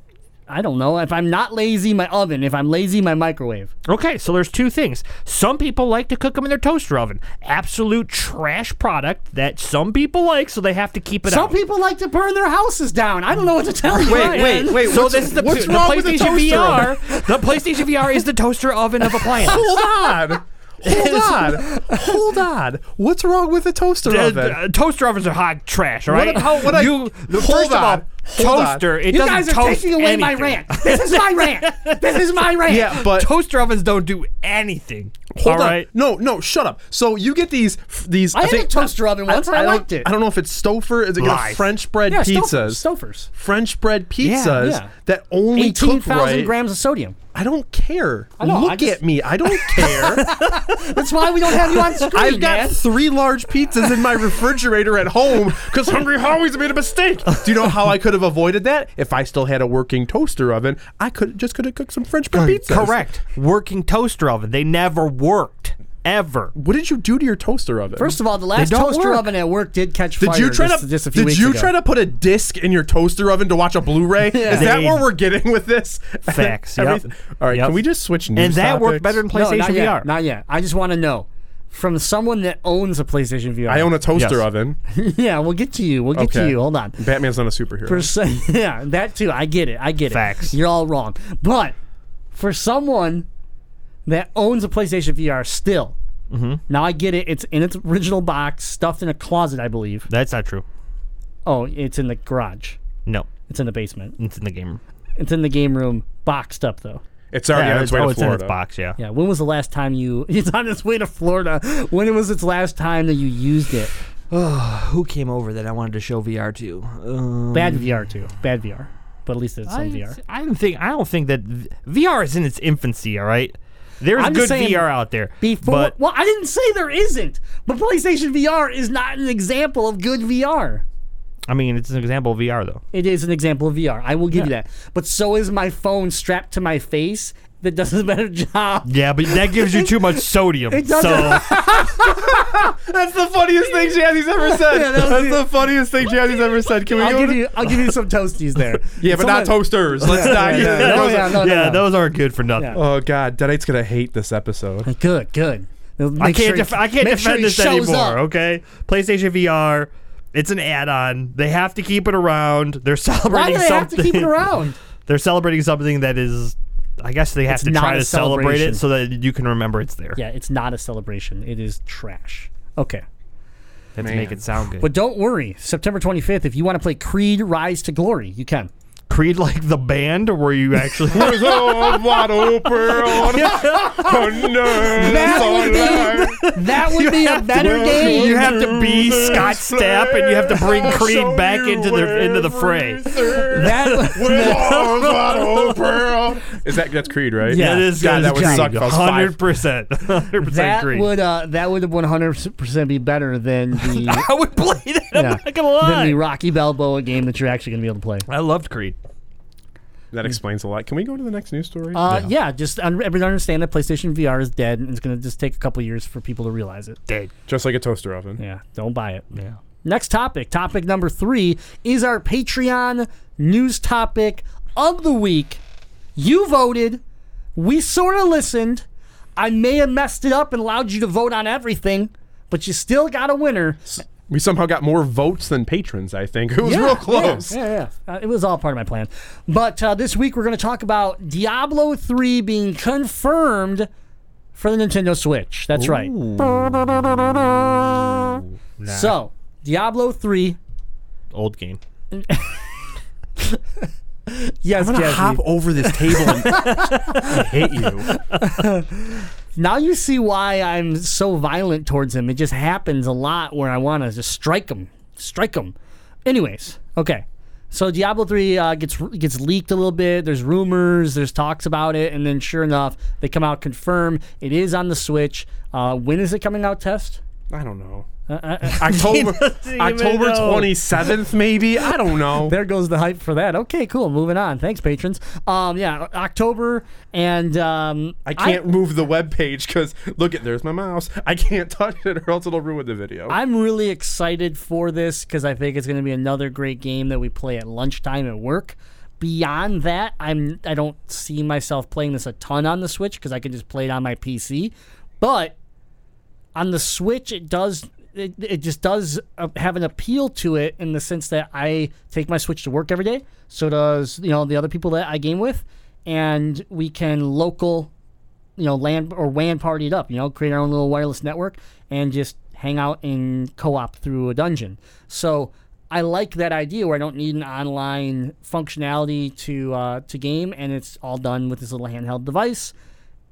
I don't know. If I'm not lazy, my oven. If I'm lazy, my microwave. Okay, so there's two things. Some people like to cook them in their toaster oven. Absolute trash product that some people like, so they have to keep it up. Some out. people like to burn their houses down. I don't know what to tell you. Wait, wait, wait. so what's, this is the, what's the wrong with the PlayStation toaster VR. oven? The PlayStation VR is the toaster oven of appliances. Hold on. Hold on. Hold on. What's wrong with the toaster oven? uh, toaster ovens are hot trash, all right? What, how- what I- you, the- Hold first of all, on, hold on. toaster, it You doesn't guys are toast taking away my rant. This is my rant. This is my rant. yeah, but Toaster ovens don't do anything. hold all on. right? No, no, shut up. So you get these these I had think- a toaster oven once and I don't- liked it. I don't know if it's Stouffer. Is it Lies. French bread yeah, pizzas? Stouffer's. French bread pizzas yeah. that only Eighteen cook thousand right. grams of sodium. I don't care. know, Look I just- at me. I don't care. That's why we don't have you on screen, I've got man. three large pizzas in my refrigerator at home because Hungry Howie's made a mistake. Do you know how I could have avoided that? If I still had a working toaster oven, I could just could have cooked some French bread pizzas. Correct. Working toaster oven. They never worked. Ever. What did you do to your toaster oven? First of all, the last don't toaster work. oven at work did catch did fire. you try just, to just a few did weeks you ago. try to put a disc in your toaster oven to watch a Blu-ray? Is that They- where we're getting with this? Facts, yep. Everything- All right, Yep. can we just switch news And that worked topics? better than No, PlayStation not VR. yet. Not yet. I just want to know. From someone that owns a PlayStation VR. I own a toaster Yes. oven. yeah, we'll get to you. We'll get to Okay. you. Hold on. Batman's not a superhero. For so, yeah, that too. I get it. I get it. Facts. You're all wrong. But for someone that owns a PlayStation VR still, Mm-hmm. now I get it. It's in its original box, stuffed in a closet, I believe. That's not true. Oh, it's in the garage. No, It's in the basement. it's in the game. Room. It's in the game room, boxed up though. It's already on its way oh, to it's in Florida. its box. Yeah. Yeah. When was the last time you? It's on its way to Florida. When was its last time that you used it? Oh, Who came over that I wanted to show VR to? Um, Bad VR too. Bad VR. But at least it's some I, VR. I don't think I don't think that VR is in its infancy. All right, there's I'm good saying VR out there. Before, but well, I didn't say there isn't, but PlayStation VR is not an example of good VR. I mean, it's an example of VR though. It is an example of VR. I will give you that. But so is my phone strapped to my face that does a better job. Yeah, but that gives you too much sodium. It doesn't- so That's the funniest thing Jazzy's ever said. Yeah, that That's the- the funniest thing Jazzy's ever said. Can we I'll give to- you. I'll give you some toasties there. Yeah, but not Someone- toasters. Let's not. yeah, use yeah. those No, are- yeah, no, no, yeah, no. those aren't good for nothing. Yeah. Oh God, Deadeye's gonna hate this episode. Good, good. I can't. sure def- I can't make sure defend this anymore. up. Okay, PlayStation VR. It's an add-on. They have to keep it around. They're celebrating Why celebrating do they have something. to keep it around? They're celebrating something that is. I guess they have It's to not try a to celebrate celebration. it so that you can remember it's there. Yeah, it's not a celebration. It is trash. Okay. They have to make it sound good. But don't worry. September 25th, if you want to play Creed Rise to Glory, you can. Creed like the band, or were you actually? wide open. That would be, that would be a better game. you have to be Scott Stapp, and you have to bring Creed back into the into the fray. that, Is that that's Creed, right? Yeah. It is God, that would suck if I was five. Hundred percent, hundred percent that Creed. would uh, that would 100% be better than the I would play that. I'm yeah, not gonna lie. than the. Rocky Balboa game that you're actually going to be able to play. I loved Creed. That explains a lot. Can we go to the next news story? Uh, yeah. just un- everyone understand that PlayStation VR is dead, and it's going to just take a couple years for people to realize it. Dead. Just like a toaster oven. Yeah, don't buy it. Yeah. Next topic, topic number three, is our Patreon news topic of the week. You voted. We sort of listened. I may have messed it up and allowed you to vote on everything, but you still got a winner. We somehow got more votes than patrons. I think it was real close. Yeah, yeah. yeah. Uh, it was all part of my plan. But uh, this week we're going to talk about Diablo 3 being confirmed for the Nintendo Switch. That's right. So, Diablo 3. Old game. Yes, I'm gonna Jazzy. hop over this table and I hate you. Now you see why I'm so violent towards him. It just happens a lot where I want to just strike him, strike him. Anyways, okay. So Diablo 3 uh, gets gets leaked a little bit. There's rumors, there's talks about it, and then sure enough, they come out confirm it is on the Switch. Uh, when is it coming out? Test. I don't know. Uh, October October twenty seventh, maybe. I don't know. There goes the hype for that. Okay, cool. Moving on. Thanks, patrons. Um, yeah, October, and um, I can't move the web page because look at there's my mouse. I can't touch it or else it'll ruin the video. I'm really excited for this because I think it's going to be another great game that we play at lunchtime at work. Beyond that, I'm I don't see myself playing this a ton on the Switch because I can just play it on my PC. But on the Switch, it does it, it just does uh, have an appeal to it in the sense that I take my Switch to work every day. So does you know the other people that I game with, and we can local you know, land or WAN party it up, you know, create our own little wireless network and just hang out in co-op through a dungeon. So I like that idea where I don't need an online functionality to uh, to game, and it's all done with this little handheld device.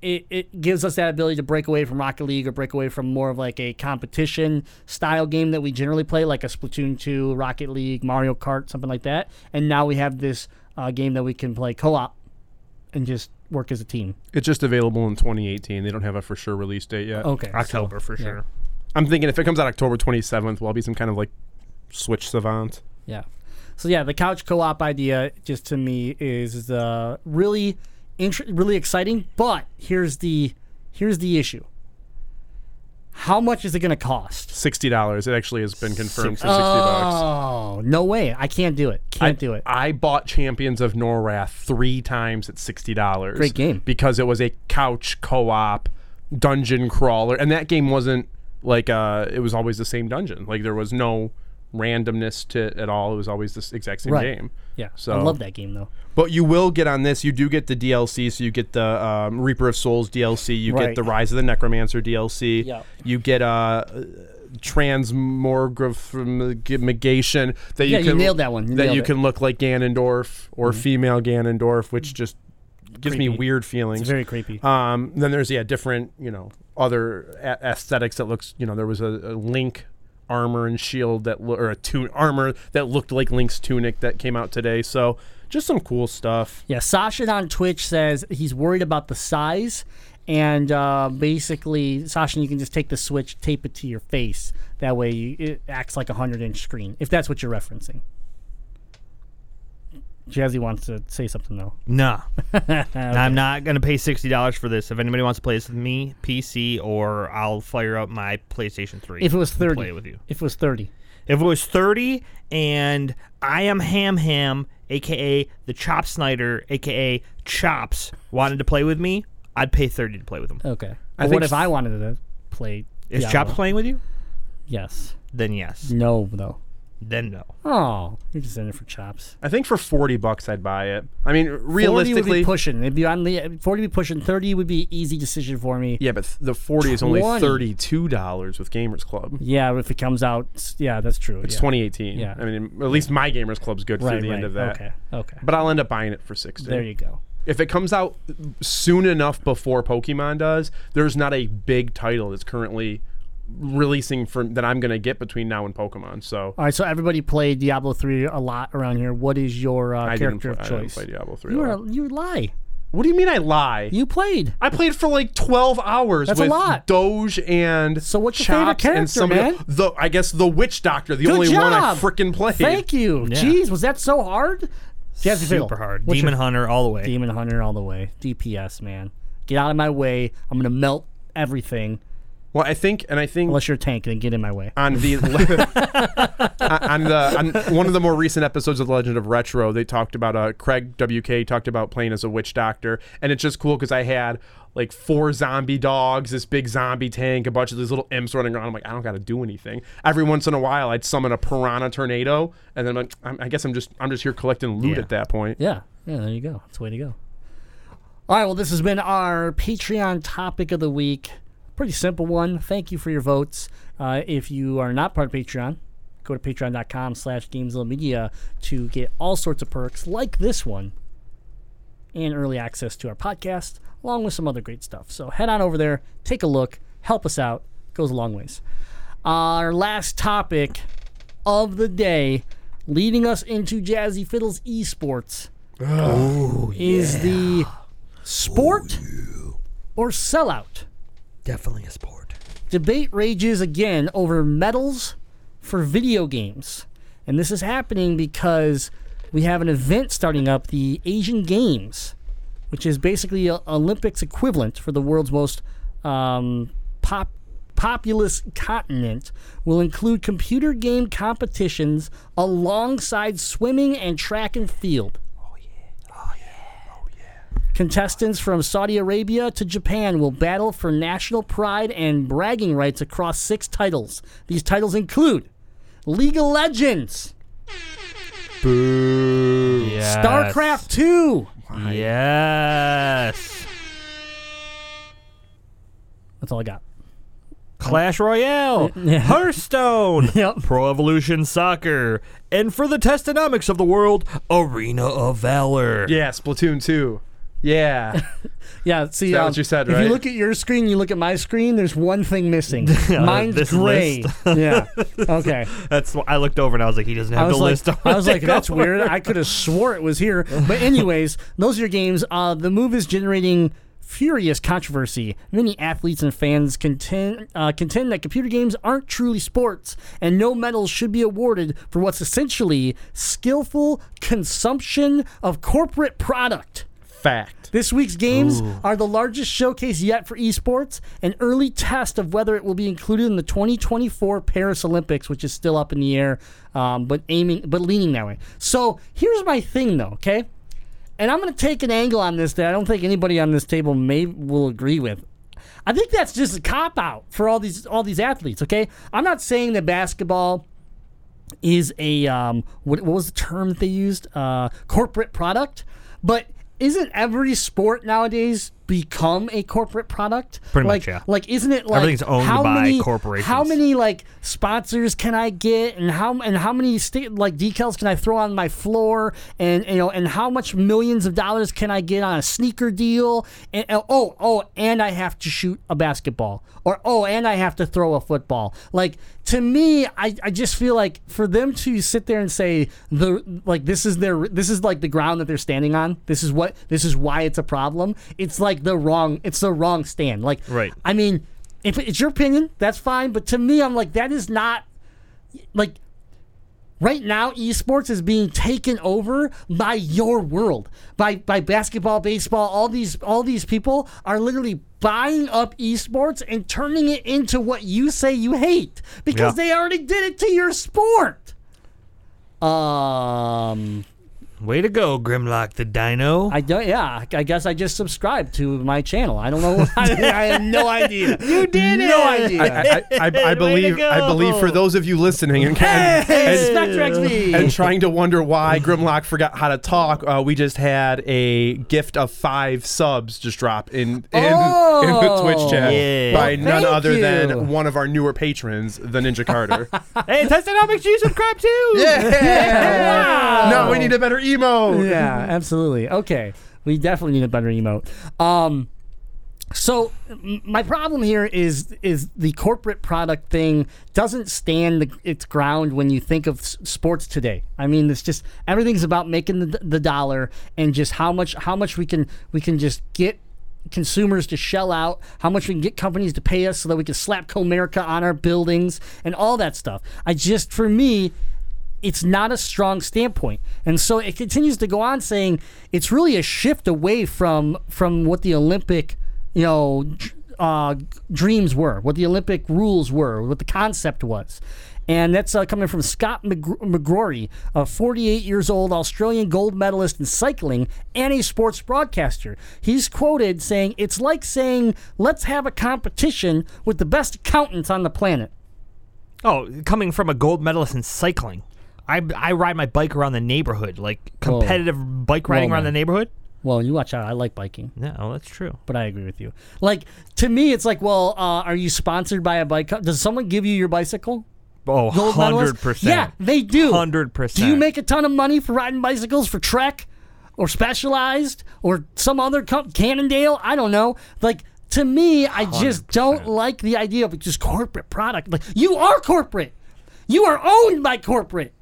It, it gives us that ability to break away from Rocket League or break away from more of like a competition style game that we generally play, like a Splatoon 2, Rocket League, Mario Kart, something like that. And now we have this uh, game that we can play co-op and just work as a team. it's just available in 2018. They don't have a for sure release date yet. Okay, so- October for sure. I'm thinking if it comes out October 27th, will I be some kind of like Switch savant? Yeah. So yeah, the couch co-op idea just to me is uh, really, int- really exciting. But here's the here's the issue. How much is it going to cost? Sixty dollars. It actually has been confirmed for sixty Oh bucks. Oh no way! I can't do it. Can't I, do it. I bought Champions of Norrath three times at sixty dollars. Great game. because it was a couch co-op dungeon crawler, and that game wasn't like uh, it was always the same dungeon. Like there was no randomness to at all. It was always the exact same Right. game. Yeah, So I love that game though. But you will get on this. You do get the DLC. So you get the um, Reaper of Souls DLC. You Right. get the Rise of the Necromancer DLC. Yeah. You get uh, transmogrification that you Yeah, you can nailed that one. You that nailed you it. Mm-hmm. can look like Ganondorf or female Ganondorf, which just gives me Creepy. weird feelings. It's very creepy. Um, then there's yeah different you know other a- aesthetics that looks you know there was a, a Link armor and shield that lo- or a tun- armor that looked like Link's tunic that came out today. So just some cool stuff. Yeah, Sasha on Twitch says he's worried about the size, and uh, basically, Sasha, you can just take the Switch, tape it to your face. That way, you, it acts like a hundred inch screen. If that's what you're referencing. Jazzy wants to say something though. Nah. I'm not going to pay $60 for this. If anybody wants to play this with me, PC, or I'll fire up my PlayStation 3. If it was thirty, Play it with you. If it was thirty, If it was 30 and I am Ham Ham, aka the Chop Snyder, aka Chops, wanted to play with me, I'd pay 30 to play with him. okay. I think what if I wanted to play? Is Diablo? Chops playing with you? Yes. Then yes. No, though. Then no. Oh, you're just in it for chops. I think for forty bucks I'd buy it. I mean, 40 would realistically, be pushing. It'd be on the 40 would be pushing. 30 would be easy decision for me. yeah, but th- the forty is only 20. thirty-two dollars with Gamers Club. Yeah, if it comes out, s- yeah, that's true. It's yeah. 2018. Yeah. I mean, at least my Gamers Club's good right, through the right. end of that. Okay, okay. But I'll end up buying it for sixty. there you go. if it comes out soon enough before Pokemon does, there's not a big title that's currently releasing from that I'm gonna get between now and Pokemon. So All right, so everybody played Diablo 3 a lot around here. What is your uh, I didn't, character pl- of I didn't choice? play Diablo 3. you a lot. were you lie. What do you mean I lie? You played. I played for like 12 hours That's a with lot. Doge and So what's your favorite Chops and character, somebody man? The I guess the Witch Doctor, the Good only one I job. freaking played. Thank you. Yeah. Jeez, was that so hard? Jazzy Fiddle, Super hard. what's Demon your- Hunter all the way. Demon Hunter all the way. DPS, man. Get out of my way. I'm gonna melt everything. Well, I think and I think Unless you're a tank, then get in my way. on the on the on one of the more recent episodes of the Legend of Retro, they talked about uh Craig WK talked about playing as a witch doctor, and it's just cool because I had like four zombie dogs, this big zombie tank, a bunch of these little imps running around. I'm like, I don't got to do anything. Every once in a while, I'd summon a piranha tornado, and then I'm like, I'm, I guess I'm just I'm just here collecting loot Yeah. at that point. Yeah, yeah, there you go. That's the way to go. All right, well, this has been our Patreon topic of the week. Pretty simple one. Thank you for your votes. Uh, if you are not part of Patreon, go to patreon.com slash Gamezilla Media to get all sorts of perks like this one and early access to our podcast, along with some other great stuff. So head on over there, take a look, help us out. Goes a long ways. Our last topic of the day, leading us into Jazzy Fiddles esports, is the sport or sellout. Definitely a sport. Debate rages again over medals for video games. And this is happening because we have an event starting up, the Asian Games, which is basically a Olympics equivalent for the world's most um, pop, populous continent, will include computer game competitions alongside swimming and track and field. Contestants from Saudi Arabia to Japan will battle for national pride and bragging rights across six titles. These titles include League of Legends, Yes. StarCraft 2. Yes. That's all I got. Clash Royale, Yeah. Hearthstone, Yep. Pro Evolution Soccer, and for the testonomics of the world, Arena of Valor. Yeah, Splatoon 2. Yeah. Yeah, see, that um, what you said, right? if you look at your screen, you look at my screen. There's one thing missing. Mine's this gray. yeah. Okay. That's wh- I looked over and I was like, he doesn't have the like, list. I was like, that's over. weird. I could have swore it was here. But anyways, those are your games. Uh, the move is generating furious controversy. Many athletes and fans contend uh, contend that computer games aren't truly sports, and no medals should be awarded for what's essentially skillful consumption of corporate product. Fact. This week's games are the largest showcase yet for esports, an early test of whether it will be included in the 2024 Paris Olympics, which is still up in the air, um, but aiming, but leaning that way. So here's my thing, though. Okay, and I'm going to take an angle on this that I don't think anybody on this table may will agree with. I think that's just a cop out for all these all these athletes. Okay, I'm not saying that basketball is a um, what, what was the term that they used? Uh, corporate product, but isn't every sport nowadays become a corporate product? Pretty much, like, yeah. Like, isn't it like Everything's owned how by many, corporations. How many like sponsors can I get, and how and how many sta- like decals can I throw on my floor, and you know, and how much millions of dollars can I get on a sneaker deal? And oh, oh, and I have to shoot a basketball, or oh, and I have to throw a football. Like to me, I, I just feel like for them to sit there and say the like this is their this is like the ground that they're standing on. This is what this is why it's a problem. It's like the wrong it's the wrong stand. Like Right. I mean, if it's your opinion, that's fine. But to me, I'm like that is not like right now esports is being taken over by your world by by basketball baseball all these all these people are literally buying up esports and turning it into what you say you hate because Yeah. they already did it to your sport um Way to go, Grimlock the Dino. I don't. Yeah, I guess I just subscribed to my channel. I don't know. I, have no idea. You did it! no idea. I, I, I, I believe I believe for those of you listening and, and, Hey, Spectre XP. and trying to wonder why Grimlock forgot how to talk, uh, we just had a gift of five subs just drop in in, in the Oh. Twitch chat Yeah. by Well, none other you. than one of our newer patrons, the Ninja Carter. hey, Test Testonomics, you subscribe too. yeah! No, we need a better emo. yeah, absolutely. Okay, we definitely need a better emote. Um, so my problem here is is the corporate product thing doesn't stand the, its ground when you think of s- sports today. I mean, it's just everything's about making the, the dollar and just how much how much we can we can just get consumers to shell out, how much we can get companies to pay us so that we can slap Comerica on our buildings and all that stuff. I just for me it's not a strong standpoint. And so it continues to go on saying it's really a shift away from from what the Olympic, you know, uh, dreams were, what the Olympic rules were, what the concept was. And that's uh, coming from Scott McGr- McGrory, a 48 years old Australian gold medalist in cycling and a sports broadcaster. He's quoted saying, It's like saying, let's have a competition with the best accountants on the planet. Oh, coming from a gold medalist in cycling. I, I ride my bike around the neighborhood, like competitive bike riding Whoa, around man. the neighborhood. Well, you watch out. I like biking. Yeah, well, that's true. but I agree with you. Like to me, it's like, well, uh, are you sponsored by a bike? co- Does someone give you your bicycle? Oh, Gold medalist? 100%. Yeah, they do. 100%. Do you make a ton of money for riding bicycles for Trek or Specialized or some other comp- Cannondale? I don't know. Like to me, I just don't like the idea of just corporate product. Like you are corporate. You are owned by corporate.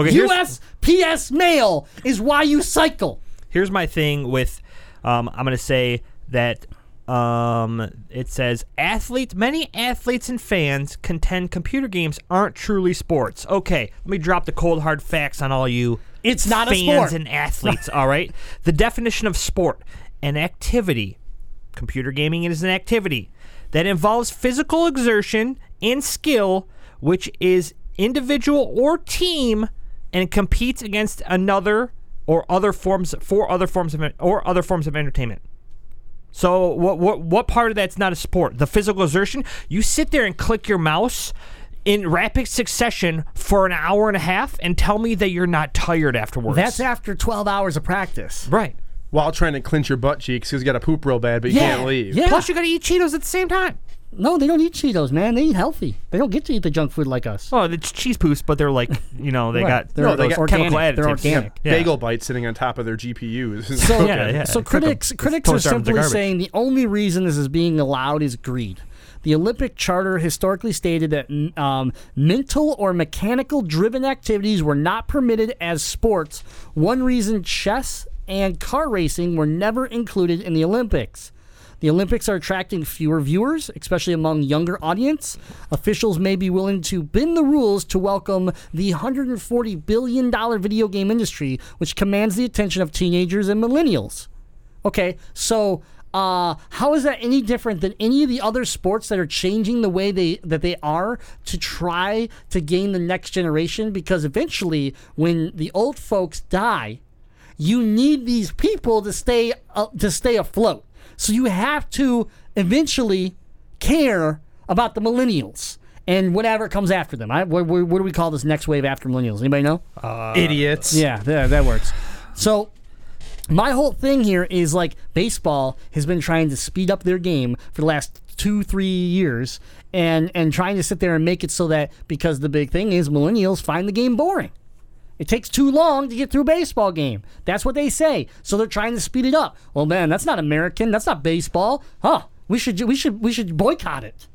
Okay, here's- USPS mail is why you cycle. here's my thing with um, I'm gonna say that um, it says athletes many athletes and fans contend computer games aren't truly sports. Okay, let me drop the cold hard facts on all you It's not a fans sport. and athletes. all right, the definition of sport an activity. Computer gaming is an activity that involves physical exertion and skill, which is individual or team, and competes against another or other forms for other forms of or other forms of entertainment. So what what what part of that's not a sport? The physical exertion. You sit there and click your mouse in rapid succession for an hour and a half and tell me that you're not tired afterwards. That's after 12 hours of practice. right. While trying to clinch your butt cheeks because you got to poop real bad, but you Yeah, can't leave. yeah. Plus, you got to eat Cheetos at the same time. No, they don't eat Cheetos, man. They eat healthy. They don't get to eat the junk food like us. Oh, it's cheese poofs, but they're like, you know, they Right. got They're- No, they got chemical organic. They're organic. Yeah. Bagel bites sitting on top of their GPUs. So, Yeah, yeah. so critics It's critics are toast arms are simply saying the only reason this is being allowed is greed. The Olympic Charter historically stated that um, mental or mechanical driven activities were not permitted as sports. One reason chess and car racing were never included in the Olympics. The Olympics are attracting fewer viewers, especially among younger audience. Officials may be willing to bend the rules to welcome the $140 billion video game industry, which commands the attention of teenagers and millennials. Okay, so uh, how is that any different than any of the other sports that are changing the way they that they are to try to gain the next generation? Because eventually, when the old folks die, you need these people to stay uh, to stay afloat. So you have to eventually care about the millennials and whatever comes after them. I, what, what, what do we call this next wave after millennials? Anybody know? Uh, Idiots. Yeah, that, that works. So my whole thing here is like baseball has been trying to speed up their game for the last two, three years, and and trying to sit there and make it so that because the big thing is millennials find the game boring. It takes too long to get through a baseball game. That's what they say. So they're trying to speed it up. Well, man, that's not American. That's not baseball. Huh? We should we should we should boycott it.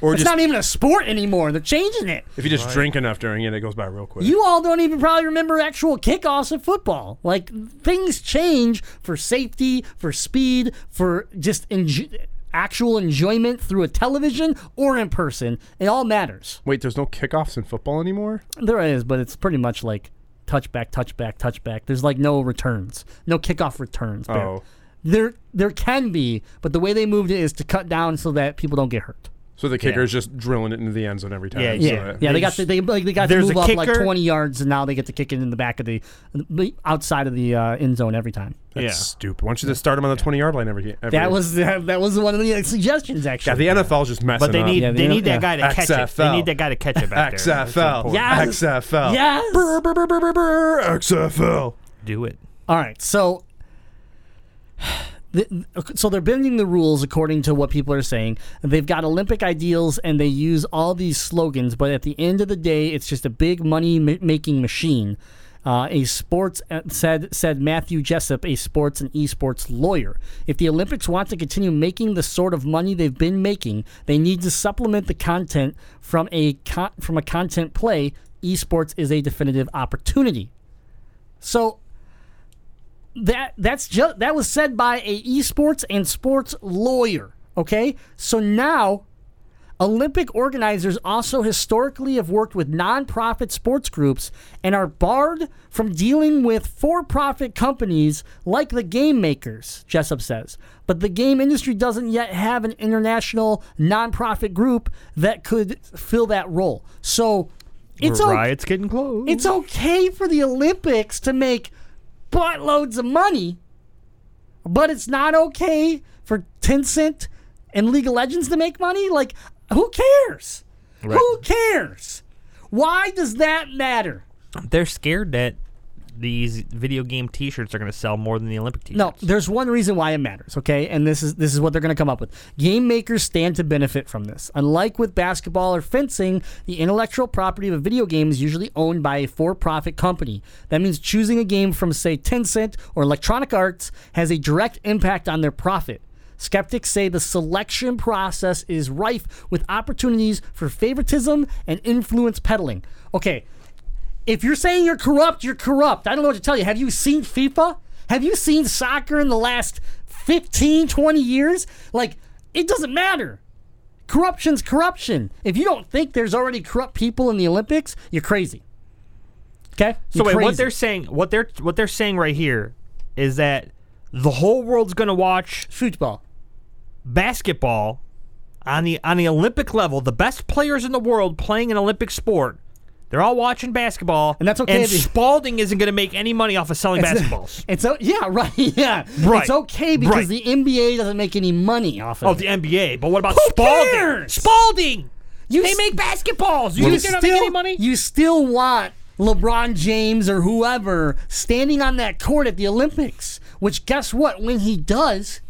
Or It's just not even a sport anymore. They're changing it. if you just drink enough during it, it goes by real quick. You all don't even probably remember actual kickoffs in football. Like things change for safety, for speed, for just enjo- actual enjoyment through a television or in person. It all matters. Wait, there's no kickoffs in football anymore? There is, but it's pretty much like touchback, touchback, touchback. There's like no returns, no kickoff returns. Oh. There, there can be, but the way they moved it is to cut down so that people don't get hurt. So the kicker's just drilling it into the end zone every time. Yeah, so Yeah, it- yeah. They got just- to, they like they got to there's move a up like kicker- twenty yards, and now they get to kick it in the back of the, the outside of the uh, end zone every time. That's Yeah. stupid. Why don't you just start him on the 20 yard line every, every That was that was one of the suggestions actually. Yeah, actually. the NFL's just messing But they need Yeah, they they- need yeah. that guy to catch it. They XFL. need that guy to catch it back there. That's XFL. important. Yes. XFL. Yes. Brr, brr, brr, brr, brr, brr, XFL. Do it. All right, so the, so they're bending the rules according to what people are saying. They've got Olympic ideals and they use all these slogans, but at the end of the day, it's just a big money ma- making machine. Uh, a sports uh, said said Matthew Jessup, a sports and esports lawyer. If the Olympics want to continue making the sort of money they've been making, they need to supplement the content from a con- from a content play. Esports is a definitive opportunity. So that that's just that was said by a esports and sports lawyer. Okay, so now Olympic organizers also historically have worked with nonprofit sports groups and are barred from dealing with for-profit companies like the game makers. Jessup says, but the game industry doesn't yet have an international nonprofit group that could fill that role. So it's okay. Riot's getting close. It's okay for the Olympics to make buttloads of money, but it's not okay for Tencent and League of Legends to make money? Like, who cares? Who cares? Why does that matter? They're scared that these video game T-shirts are going to sell more than the Olympic T-shirts. No, there's one reason why it matters, okay? And this is this is what they're going to come up with. Game makers stand to benefit from this. Unlike with basketball or fencing, the intellectual property of a video game is usually owned by a for-profit company. That means choosing a game from say Tencent or Electronic Arts has a direct impact on their profit. Skeptics say the selection process is rife with opportunities for favoritism and influence peddling. Okay, if you're saying you're corrupt, you're corrupt. I don't know what to tell you. Have you seen FIFA? Have you seen soccer in the last 15, 20 years? Like, it doesn't matter. Corruption's corruption. If you don't think there's already corrupt people in the Olympics, you're crazy. Okay? So You're wait, what they're saying, what they're what they're saying right here, is that the whole world's going to watch football. basketball on the on the Olympic level. The best players in the world playing an Olympic sport. They're all watching basketball, And that's okay And Spalding isn't going to make any money off of selling basketballs. It's o- yeah, right, yeah. Right. It's okay because Right. the NBA doesn't make any money off of Oh, it. the NBA. But what about Who Spalding? cares? Spalding. You they s- make basketballs. You you think they're not making any money? you still want LeBron James or whoever standing on that court at the Olympics. Which, guess what? When he does,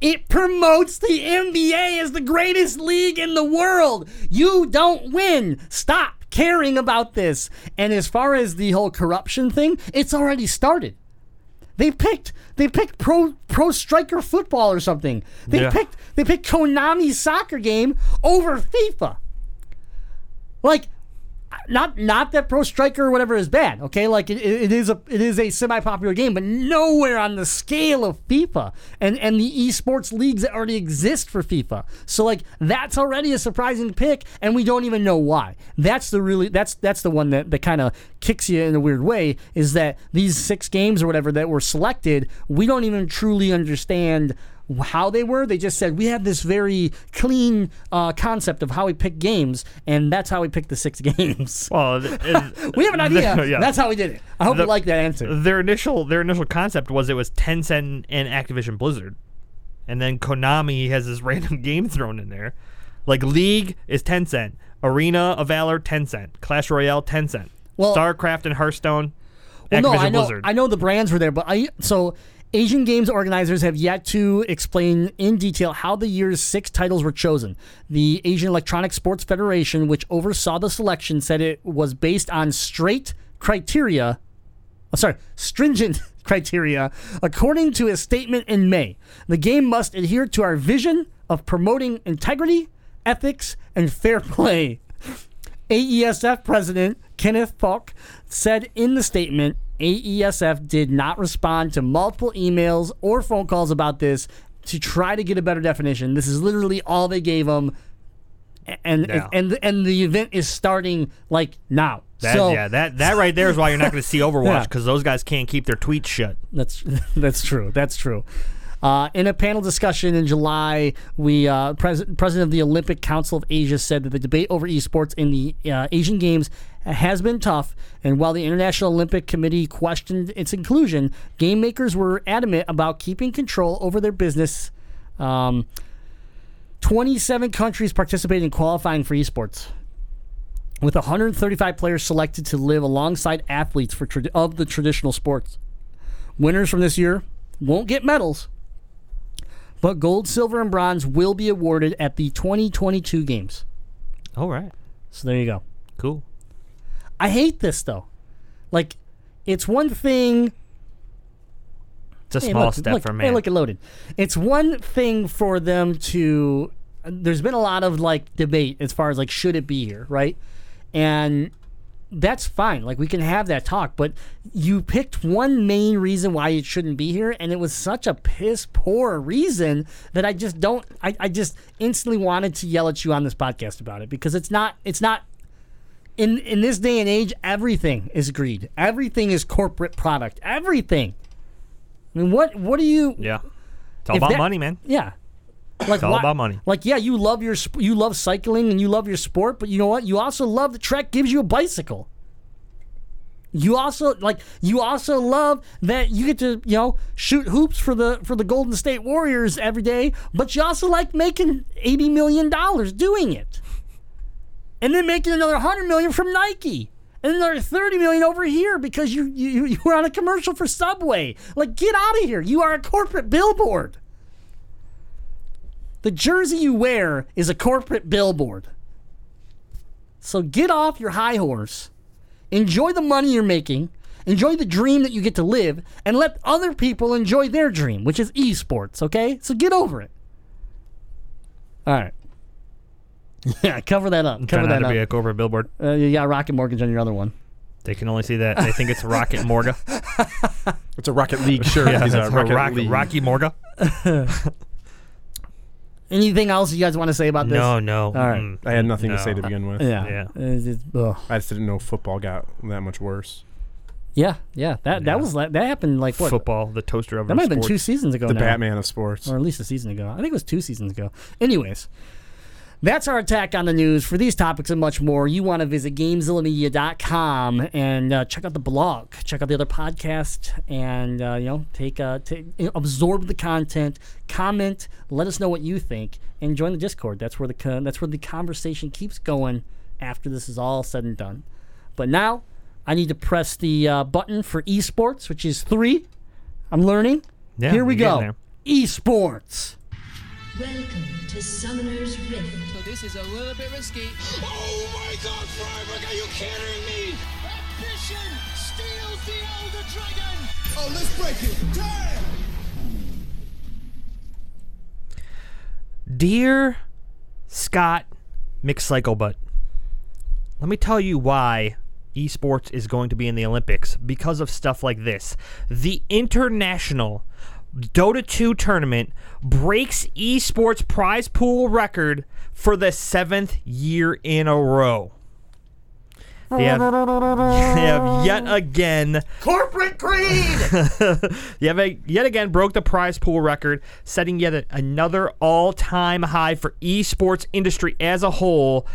it promotes the NBA as the greatest league in the world. You don't win. Stop caring about this. And as far as the whole corruption thing, it's already started. They picked they picked pro pro striker football or something. They Yeah. picked they picked Konami's soccer game over FIFA. Like not not that pro striker or whatever is bad okay? Like it, it is a it is a semi-popular game but nowhere on the scale of fifa and and the esports leagues that already exist for fifa. So like that's already a surprising pick and we don't even know why. That's the really that's that's the one that, that kind of kicks you in a weird way is that these six games or whatever that were selected we don't even truly understand how they were. They just said we have this very clean uh, concept of how we pick games, and that's how we picked the six games. Well, we have an idea. yeah. That's how we did it. I hope The- you like that answer. their initial their initial concept was it was Tencent and Activision Blizzard, and then Konami has this random game thrown in there, like League is Tencent, Arena of Valor Tencent, Clash Royale Tencent, Well- StarCraft and Hearthstone, Well, Activision no, I know, Blizzard. I know the brands were there, but I so Asian games organizers have yet to explain in detail how the year's six titles were chosen. The Asian Electronic Sports Federation, which oversaw the selection, said it was based on straight criteria. Oh, sorry, stringent criteria. According to a statement in May, the game must adhere to our vision of promoting integrity, ethics, and fair play. AESF President Kenneth Fok said in the statement AESF did not respond to multiple emails or phone calls about this to try to get a better definition. This is literally all they gave them. And Yeah. and and the event is starting like now. That, so yeah, that that right there is why you're not going to see Overwatch Yeah. because those guys can't keep their tweets shut. That's that's true. That's true. Uh, in a panel discussion in July, we uh, pres- president of the Olympic Council of Asia said that the debate over esports in the uh, Asian Games has been tough, and while the International Olympic Committee questioned its inclusion, game makers were adamant about keeping control over their business. Um, 27 countries participated in qualifying for esports with 135 players selected to live alongside athletes for trad- of the traditional sports. Winners from this year won't get medals, but gold, silver, and bronze will be awarded at the 2022 games. All right, So there you go. cool. I hate this though. Like, it's one thing. It's a Hey, small look, step look, for Hey, look, it loaded. It's one thing for them to. There's been a lot of like debate as far as like should it be here, right? And that's fine. Like we can have that talk, but you picked one main reason why it shouldn't be here, and it was such a piss poor reason that I just don't. I, I just instantly wanted to yell at you on this podcast about it because it's not. It's not. In in this day and age, everything is greed. Everything is corporate product. Everything. I mean, what what do you? yeah, it's all about that- money, man. Yeah. Like all why- about money. Like yeah, you love your you love cycling and you love your sport, but you know what? You also love the Trek gives you a bicycle. You also like you also love that you get to, you know, shoot hoops for the for the Golden State Warriors every day, but you also like making 80 million dollars doing it. And then making another 100 million from Nike. And another 30 million over here because you you you were on a commercial for Subway. Like get out of here. You are a corporate billboard. The jersey you wear is a corporate billboard. So get off your high horse, enjoy the money you're making, enjoy the dream that you get to live, and let other people enjoy their dream, which is esports, okay? So get over it. All right. Yeah, cover that up. Try Cover not that to be a corporate billboard. Uh, you got Rocket Mortgage on your other one. They can only see that. They think it's Rocket Morga. It's a Rocket League shirt. yeah, He's a Rocket Rock, League. Rocky Morga. Anything else you guys want to say about this? No, no. All right. mm, I had nothing to say to begin with. Yeah. Yeah. It's- it's- ugh. I just didn't know football got that much worse. Yeah, yeah. That Yeah. that was like that happened like what? Football, the toaster of That might have been two sports. seasons ago The now. Batman of sports. or at least a season ago. I think it was two seasons ago. Anyways, that's our attack on the news. For these topics and much more, you want to visit GameZillaMedia.com and uh, check out the blog, check out the other podcast, and uh, you know take uh, take absorb the content, comment, let us know what you think, and join the Discord. That's where the co- that's where the conversation keeps going after this is all said and done. But now. I need to press the uh, button for esports, which is three. I'm learning. Yeah, Here we go. Esports. Welcome to Summoner's Rift. So this is a little bit risky. Oh my god, Freiburg, are you kidding me? Ambition steals the Elder Dragon. Oh, let's break it. Damn! Dear Scott McCyclebutt, let me tell you why esports is going to be in the Olympics because of stuff like this. The international Dota 2 tournament breaks esports prize pool record for the seventh year in a row. They have, they have yet again Corporate greed. you have a, yet again broke the prize pool record, setting yet a- another all-time high for esports industry as a whole.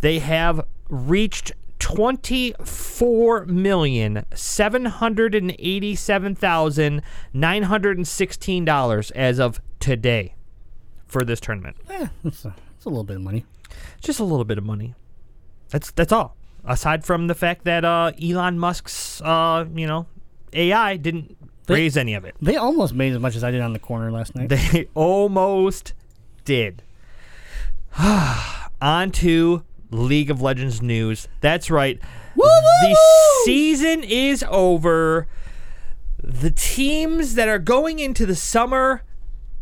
They have reached twenty-four million seven hundred and eighty-seven thousand nine hundred and sixteen dollars as of today for this tournament. Eh, it's, a, a little bit of money. Just a little bit of money. That's that's all. Aside from the fact that uh, Elon Musk's uh, you know AI didn't They- raise any of it. They almost made as much as I did on the corner last night. They almost did. On to League of Legends news. That's right. the season is over. The teams that are going into the summer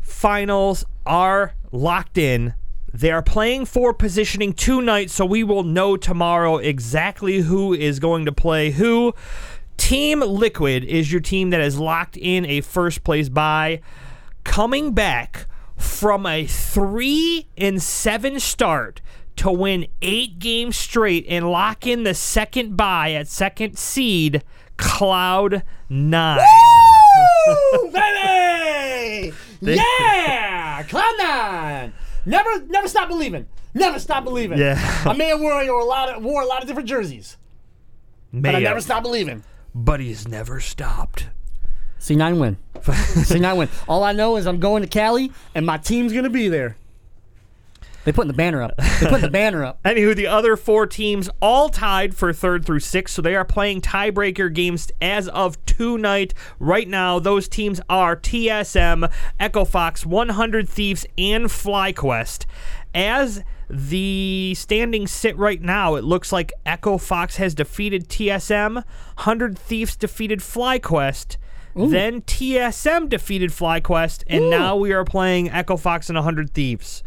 finals are locked in. They are playing for positioning tonight, so we will know tomorrow exactly who is going to play who. Team Liquid is your team that is locked in a first place bye. Coming back from a three and seven start to win eight games straight and lock in the second bye at second seed, Cloud Nine. Woo, baby! yeah, Cloud Nine. Never, never stop believing. Never stop believing. Yeah. a man wore a lot of wore a lot of different jerseys, but I never have, stop believing. but he's never stopped. C9 win. C9 win. All I know is I'm going to Cali and my team's gonna be there. They putting the banner up. They putting the banner up. Anywho, the other four teams all tied for third through sixth, so they are playing tiebreaker games as of tonight. Right now, those teams are TSM, Echo Fox, 100 Thieves, and FlyQuest. As the standings sit right now, it looks like Echo Fox has defeated TSM, 100 Thieves defeated FlyQuest. Then TSM defeated FlyQuest, and now we are playing Echo Fox and 100 Thieves.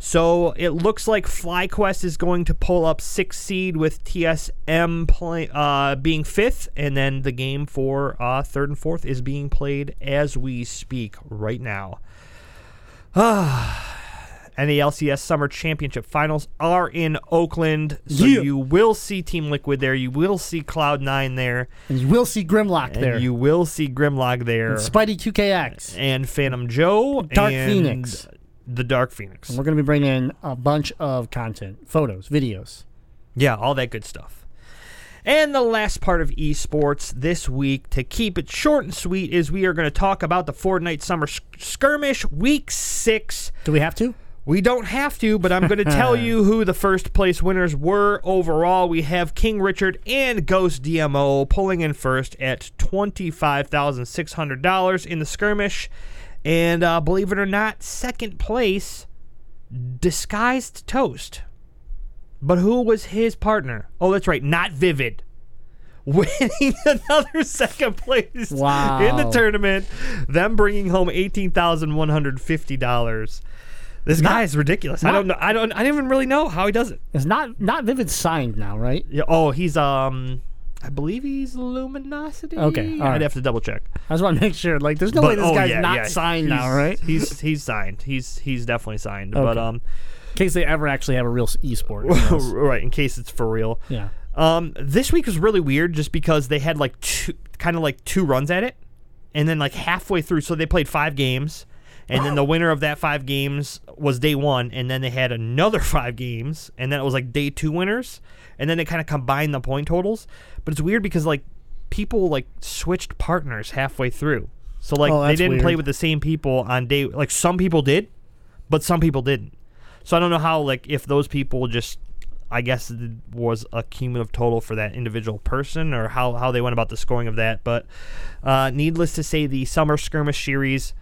So it looks like FlyQuest is going to pull up sixth seed with TSM play, uh, being fifth, and then the game for uh, third and fourth is being played as we speak right now. and the LCS Summer Championship Finals are in Oakland, so Yeah. you will see Team Liquid there. You will see Cloud Nine there, And you will see Grimlock and there. you will see Grimlock there, Spidey 2KX. and Phantom Joe, Dark and Phoenix. The Dark Phoenix. We're going to be bringing in a bunch of content, photos, videos. Yeah, all that good stuff. And the last part of esports this week, to keep it short and sweet, is we are going to talk about the Fortnite Summer Sk- Skirmish Week 6. Do we have to? We don't have to, but I'm going to tell you who the first place winners were overall. We have King Richard and Ghost DMO pulling in first at $25,600 in the skirmish. And uh, believe it or not, second place, Disguised Toast. But who was his partner? Oh, that's right, not Vivid. Winning another second place Wow. in the tournament, them bringing home eighteen thousand one hundred fifty dollars. This Not- guy is ridiculous. I don't know. I don't. I don't even really know how he does it. It's not not Vivid signed now, right? Yeah, oh, he's um, I believe he's Luminosity. Okay, all I'd right. have to double check. I just want to make sure. Like, there's no way But- this oh, guy's yeah, not yeah, signed he's- now, right? He's he's signed. He's he's definitely signed. But Okay. um, In case they ever actually have a real s- esport. Right in case it's for real. yeah. Um, this week was really weird just because they had like two, kind of like two runs at it, and then like halfway through, so they played five games, and then the winner of that five games was day one, and then they had another five games, and then it was like day two winners, and then they kind of combined the point totals. But it's weird because like people like switched partners halfway through, so like Oh, they didn't play with the same people on day. Like some people did, but some people didn't. So I don't know how like if those people just I guess it was a cumulative total for that individual person or how, how they went about the scoring of that. But uh, needless to say, the Summer Skirmish series,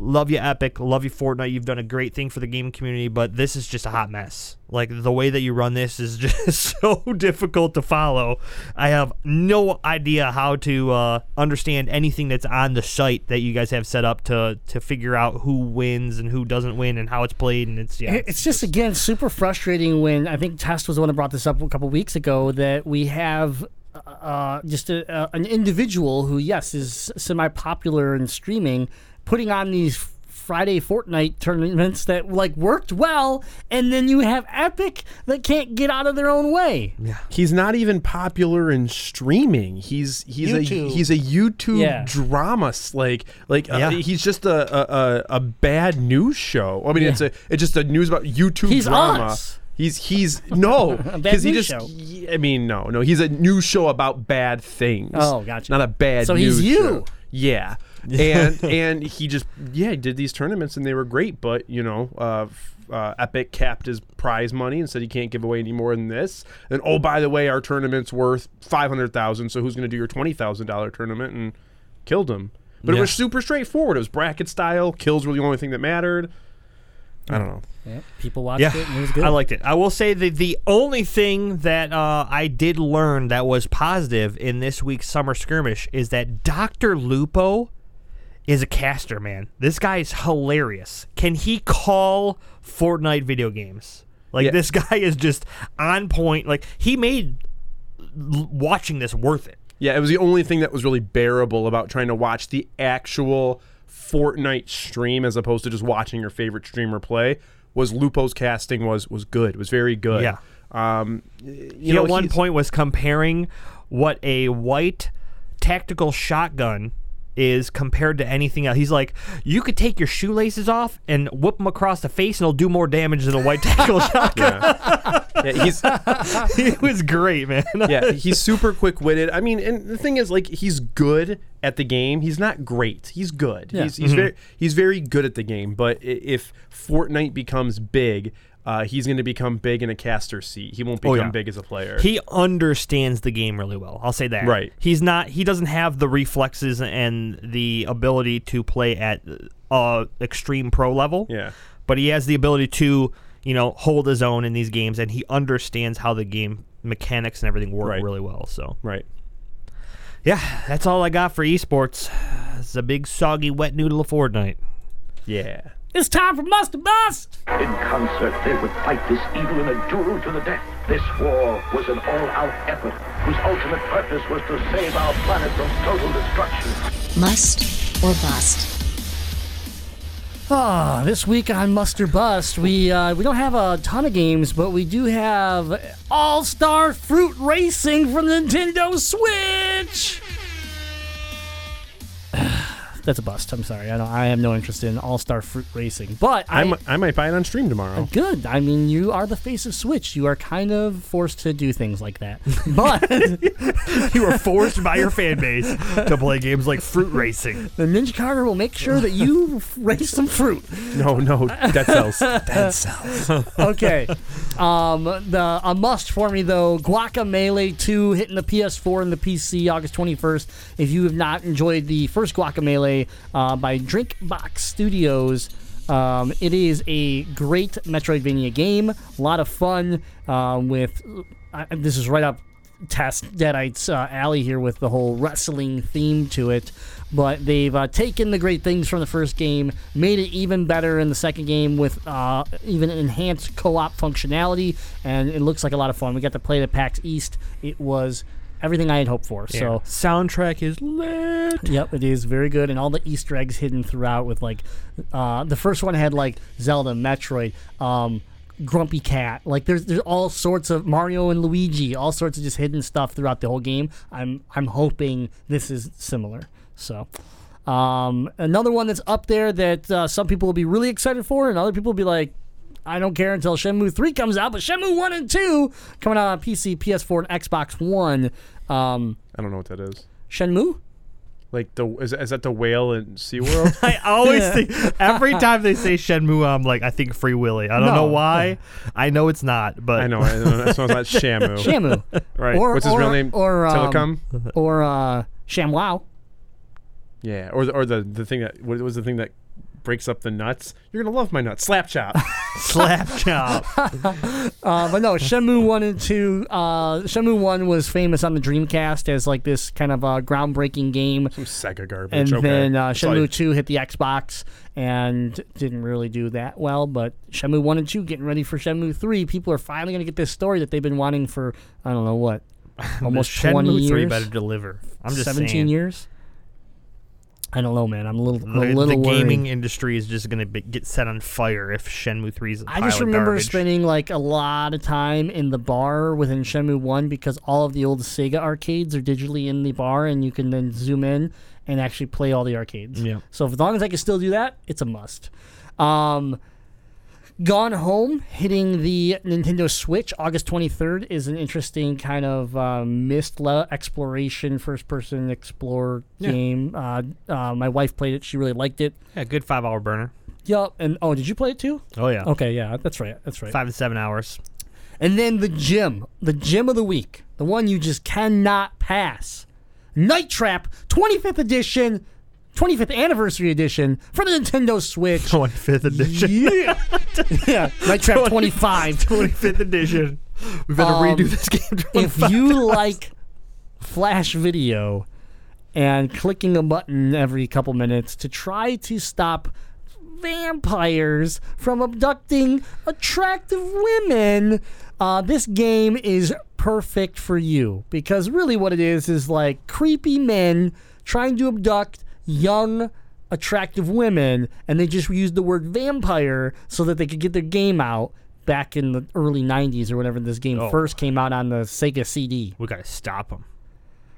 love you, Epic. Love you, Fortnite. You've done a great thing for the gaming community, but this is just a hot mess. Like, the way that you run this is just so difficult to follow. I have no idea how to uh, understand anything that's on the site that you guys have set up to, to figure out who wins and who doesn't win and how it's played. And it's, yeah. It- It's just again super frustrating when I think Test was the one that brought this up a couple weeks ago that we have uh, just a, uh, an individual who yes is semi popular in streaming putting on these Friday Fortnite tournaments that like worked well, and then you have Epic that can't get out of their own way. Yeah. He's not even popular in streaming. He's he's YouTube. a he's a YouTube Yeah. drama s- like like uh, he's just a, a a a bad news show. I mean, it's a it's just a news about YouTube He's drama. us. He's he's no bad because he just show. y- I mean no no he's a news show about bad things. Oh, gotcha. Not a bad. So he's you. show. Yeah. and and he just yeah he did these tournaments and they were great but you know uh, uh, Epic capped his prize money and said he can't give away any more than this. And oh by the way our tournament's worth five hundred thousand so who's going to do your twenty thousand dollar tournament? And killed him. But it was super straightforward. It was bracket style. Kills were the only thing that mattered. I don't know. Yeah, people watched Yeah, it and it was good. I liked it. I will say that the only thing that uh, I did learn that was positive in this week's summer skirmish is that Doctor Lupo is a caster. Man, this guy is hilarious. Can he call Fortnite video games? Like Yeah. this guy is just on point. Like he made watching this worth it. Yeah, it was the only thing that was really bearable about trying to watch the actual Fortnite stream as opposed to just watching your favorite streamer play. Was Lupo's casting was was good. Was very good. Yeah. Um, you He know, at one point was comparing what a white tactical shotgun is compared to anything else. He's like, you could take your shoelaces off and whip them across the face, and it'll do more damage than a white tactical shotgun. yeah, he's it was great, man. yeah, he's super quick witted. I mean, and the thing is, like, he's good at the game. He's not great. He's good. Yeah. He's he's mm-hmm. very he's very good at the game. But if Fortnite becomes big, uh, he's going to become big in a caster seat. He won't become yeah. big as a player. He understands the game really well. I'll say that. Right. He's not. He doesn't have the reflexes and the ability to play at uh extreme pro level. Yeah. But he has the ability to, you know, hold his own in these games, and he understands how the game mechanics and everything work Right. really well. So right. yeah, that's all I got for esports. It's a big soggy wet noodle of Fortnite. Yeah. It's time for Must or Bust. In concert, they would fight this evil in a duel to the death. This war was an all-out effort whose ultimate purpose was to save our planet from total destruction. Must or bust. Ah, this week on Must or Bust, we uh, we don't have a ton of games, but we do have All Star Fruit Racing from Nintendo Switch. That's a bust. I'm sorry. I don't. I have no interest in All Star Fruit Racing, but I, might buy it on stream tomorrow. good. I mean, you are the face of Switch. You are kind of forced to do things like that. But You were forced by your fan base to play games like Fruit Racing. the Ninja Carter will make sure that you race some fruit. No, no, Dead Cells. Dead Cells. okay. Um, the a must for me though, Guacamelee 2 hitting the PS4 and the PC August 21st. If you have not enjoyed the first Guacamelee uh, by Drinkbox Studios, um, it is a great Metroidvania game. A lot of fun uh, with. Uh, this is right up Test Deadeye's uh, alley here with the whole wrestling theme to it. But they've uh, taken the great things from the first game, made it even better in the second game with uh, even enhanced co-op functionality, and it looks like a lot of fun. We got to play the PAX East. It was everything I had hoped for. So soundtrack is lit. Yep, it is very good, and all the Easter eggs hidden throughout. With like, uh, the first one had like Zelda, Metroid, um, Grumpy Cat. Like, there's there's all sorts of Mario and Luigi, all sorts of just hidden stuff throughout the whole game. I'm I'm hoping this is similar. So. Um, another one that's up there that uh, some people will be really excited for, and other people will be like, I don't care until Shenmue 3 comes out, but Shenmue 1 and 2 coming out on PC, PS4, and Xbox One. Um, I don't know what that is. Shenmue? Like the is, is that the whale in SeaWorld? I always think every time they say Shenmue, I'm like, I think Free Willy. I don't No. know why. I know it's not, but I know. I know. That sounds like Shamu. Shamu. Right. Or, What's his or, real name? Or um, Tilikum. Or uh, ShamWow. Yeah. Or the, or the the thing that what was the thing that breaks up the nuts? You're gonna love my nuts. Slap chop. slap chop. Uh, but no, Shenmue one and two. Uh, Shenmue one was famous on the Dreamcast as like this kind of uh, groundbreaking game, Some Sega garbage. and okay. then uh, Sorry. Shenmue two hit the Xbox and didn't really do that well. But Shenmue one and two getting ready for Shenmue three. People are finally gonna get this story that they've been wanting for I don't know what, almost Shenmue twenty 3 years, better deliver. I'm just seventeen saying. years. I don't know, man. I'm a little, a little the, gaming worried. industry is just gonna be, get set on fire if Shenmue Three 3's. I just remember spending like a lot of time in the bar within Shenmue One because all of the old Sega arcades are digitally in the bar, and you can then zoom in and actually play all the arcades. Yeah. So as long as I can still do that, it's a must. Um, Gone Home hitting the Nintendo Switch August 23rd is an interesting kind of uh, missed exploration, first person explore yeah. game. Uh, uh, my wife played it. She really liked it. Yeah, good five hour burner. Yep. And oh, did you play it too? Oh, yeah. Okay, yeah, that's right. That's right. Five to seven hours. And then the gym, the gym of the week, the one you just cannot pass Night Trap 25th edition 25th anniversary edition for the Nintendo Switch. 25th edition. Yeah. yeah. Night Trap 25. 25th edition. We better um, redo this game. If you times. like flash video and clicking a button every couple minutes to try to stop vampires from abducting attractive women, uh, this game is perfect for you because really what it is is like creepy men trying to abduct young, attractive women, and they just used the word vampire so that they could get their game out back in the early 90s or whenever this game oh. first came out on the Sega CD. We got to stop them.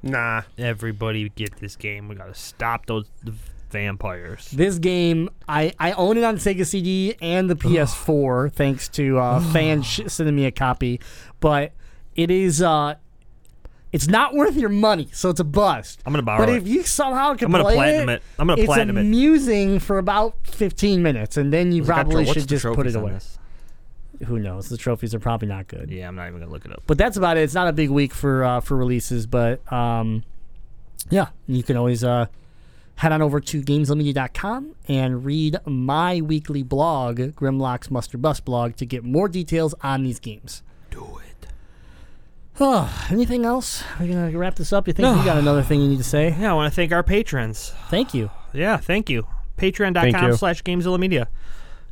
Nah. Everybody get this game. We got to stop those vampires. This game, I, I own it on Sega CD and the PS4, thanks to uh, fans sending me a copy. But it is uh, it's not worth your money, so it's a bust. I'm gonna borrow But it. if you somehow can I'm gonna play platinum it, it. I'm gonna it's platinum it. amusing for about 15 minutes, and then you What's tro- probably should just put it away. Who knows? The trophies are probably not good. Yeah, I'm not even gonna look it up. But that's about it. It's not a big week for uh, for releases, but um, yeah, you can always uh, head on over to gameslimited.com and read my weekly blog, Grimlock's Muster Bus blog, to get more details on these games. Oh, anything else? Are we gonna wrap this up? You think No. you got another thing you need to say? Yeah, I want to thank our patrons. Thank you. Yeah, thank you. Patreon.com you. slash Gamezilla Media.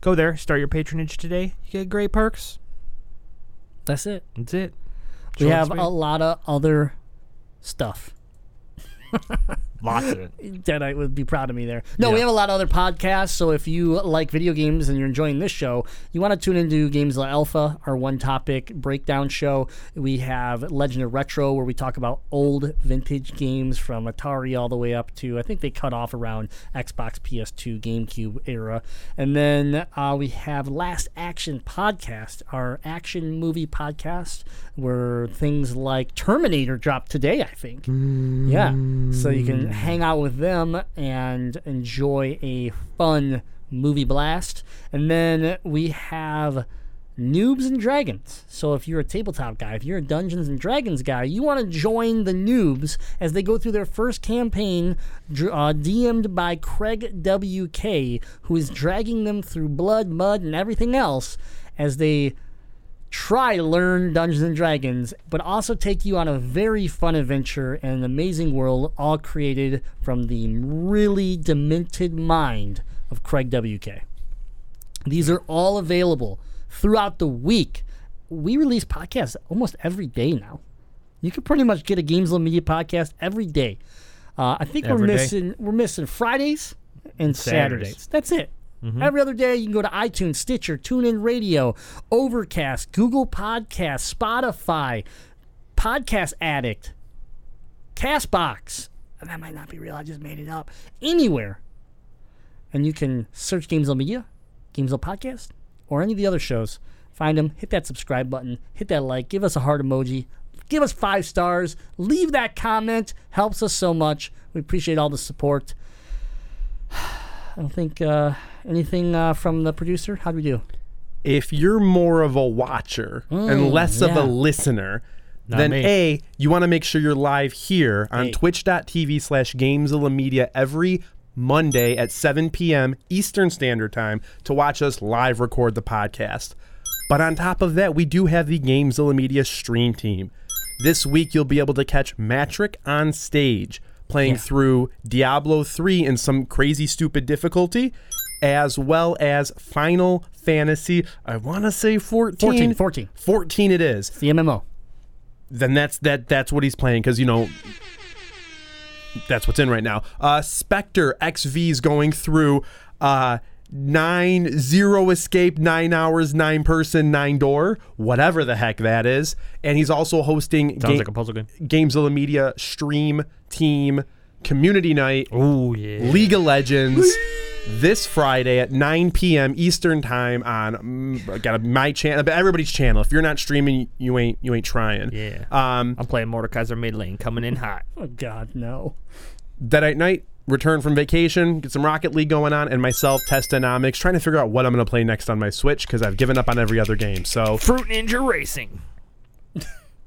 Go there, start your patronage today. You get great perks. That's it. That's it. we Short have a lot of other stuff. Lots of it. Deadeye would be proud of me there. No, yeah. we have a lot of other podcasts. So if you like video games and you're enjoying this show, you want to tune into Gamezilla Alpha, our one topic breakdown show. We have Legend of Retro, where we talk about old vintage games from Atari all the way up to, I think they cut off around Xbox, PS2, GameCube era. And then uh, we have Last Action Podcast, our action movie podcast, where things like Terminator dropped today, I think. Mm. Yeah. So you can hang out with them and enjoy a fun movie blast. And then we have Noobs and Dragons. So if you're a tabletop guy, if you're a Dungeons and Dragons guy, you want to join the noobs as they go through their first campaign, uh, DM'd by Craig WK, who is dragging them through blood, mud, and everything else as they try learn Dungeons and Dragons, but also take you on a very fun adventure in an amazing world, all created from the really demented mind of Craig WK. These are all available throughout the week. We release podcasts almost every day now. You can pretty much get a Gamezilla Media podcast every day. Uh, I think every we're missing day. we're missing Fridays and Saturdays. Saturdays. That's it. Mm-hmm. Every other day, you can go to iTunes, Stitcher, TuneIn Radio, Overcast, Google Podcasts, Spotify, Podcast Addict, Castbox. That might not be real. I just made it up. Anywhere. And you can search Gamezilla Media, Gamezilla Podcast, or any of the other shows. Find them, hit that subscribe button, hit that like, give us a heart emoji, give us five stars, leave that comment. Helps us so much. We appreciate all the support. I don't think uh, anything uh, from the producer. How do we do? If you're more of a watcher mm, and less yeah. of a listener, Not then me. A, you want to make sure you're live here on hey. twitch.tv slash media every Monday at 7 p.m. Eastern Standard Time to watch us live record the podcast. But on top of that, we do have the Gamezilla Media stream team. This week, you'll be able to catch Matrick on stage playing yeah. through Diablo 3 in some crazy, stupid difficulty, as well as Final Fantasy, I want to say 14. 14. 14. 14 it is. It's the MMO. Then that's that. That's what he's playing because, you know, that's what's in right now. Uh, Spectre XV is going through. Uh, nine zero escape, nine hours, nine person, nine door, whatever the heck that is. And he's also hosting Sounds like a puzzle game. Gamezilla Media stream team community night. Oh yeah. League of Legends. This Friday at 9 p.m. Eastern time on mm, got a, my channel, but everybody's channel. If you're not streaming, you ain't you ain't trying. Yeah. Um, I'm playing Mordekaiser mid lane, coming in hot. Oh God, no. Deadeye Night, return from vacation, get some Rocket League going on, and myself, Testonomics, trying to figure out what I'm going to play next on my Switch because I've given up on every other game. So, Fruit Ninja Racing.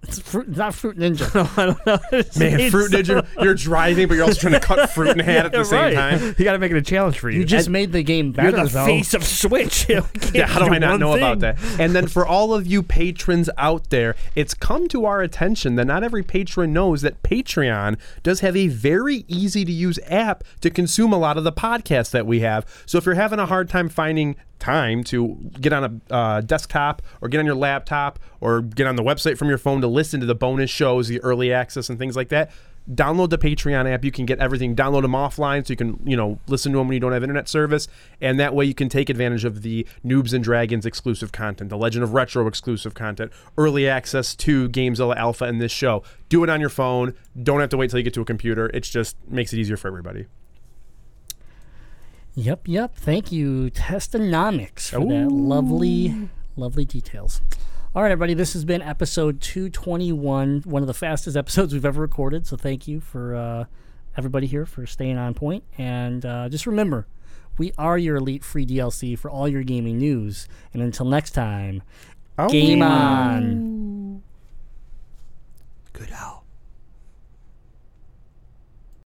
It's fruit, not Fruit Ninja. I don't know. man, Fruit Ninja, you're driving, but you're also trying to cut fruit in half at the same right. time. You got to make it a challenge for you. You just And made the game better, You're the though. face of Switch. Yeah, how do I not one know about that? And then for all of you patrons out there, it's come to our attention that not every patron knows that Patreon does have a very easy to use app to consume a lot of the podcasts that we have. So if you're having a hard time finding time to get on a uh, desktop or get on your laptop or get on the website from your phone to listen to the bonus shows, the early access and things like that, download the Patreon app. You can get everything. Download them offline so you can, you know, listen to them when you don't have internet service, and that way you can take advantage of the Noobs and Dragons exclusive content, the Legend of Retro exclusive content, early access to Gamezilla Alpha and this show. Do it on your phone. Don't have to wait till you get to a computer. It just makes it easier for everybody. Yep, yep. Thank you, Testonomics, for that lovely, lovely details. All right, everybody, this has been episode 221, one of the fastest episodes we've ever recorded. So thank you for uh, everybody here for staying on point. And uh, just remember, we are your elite free DLC for all your gaming news. And until next time, game on. Good out.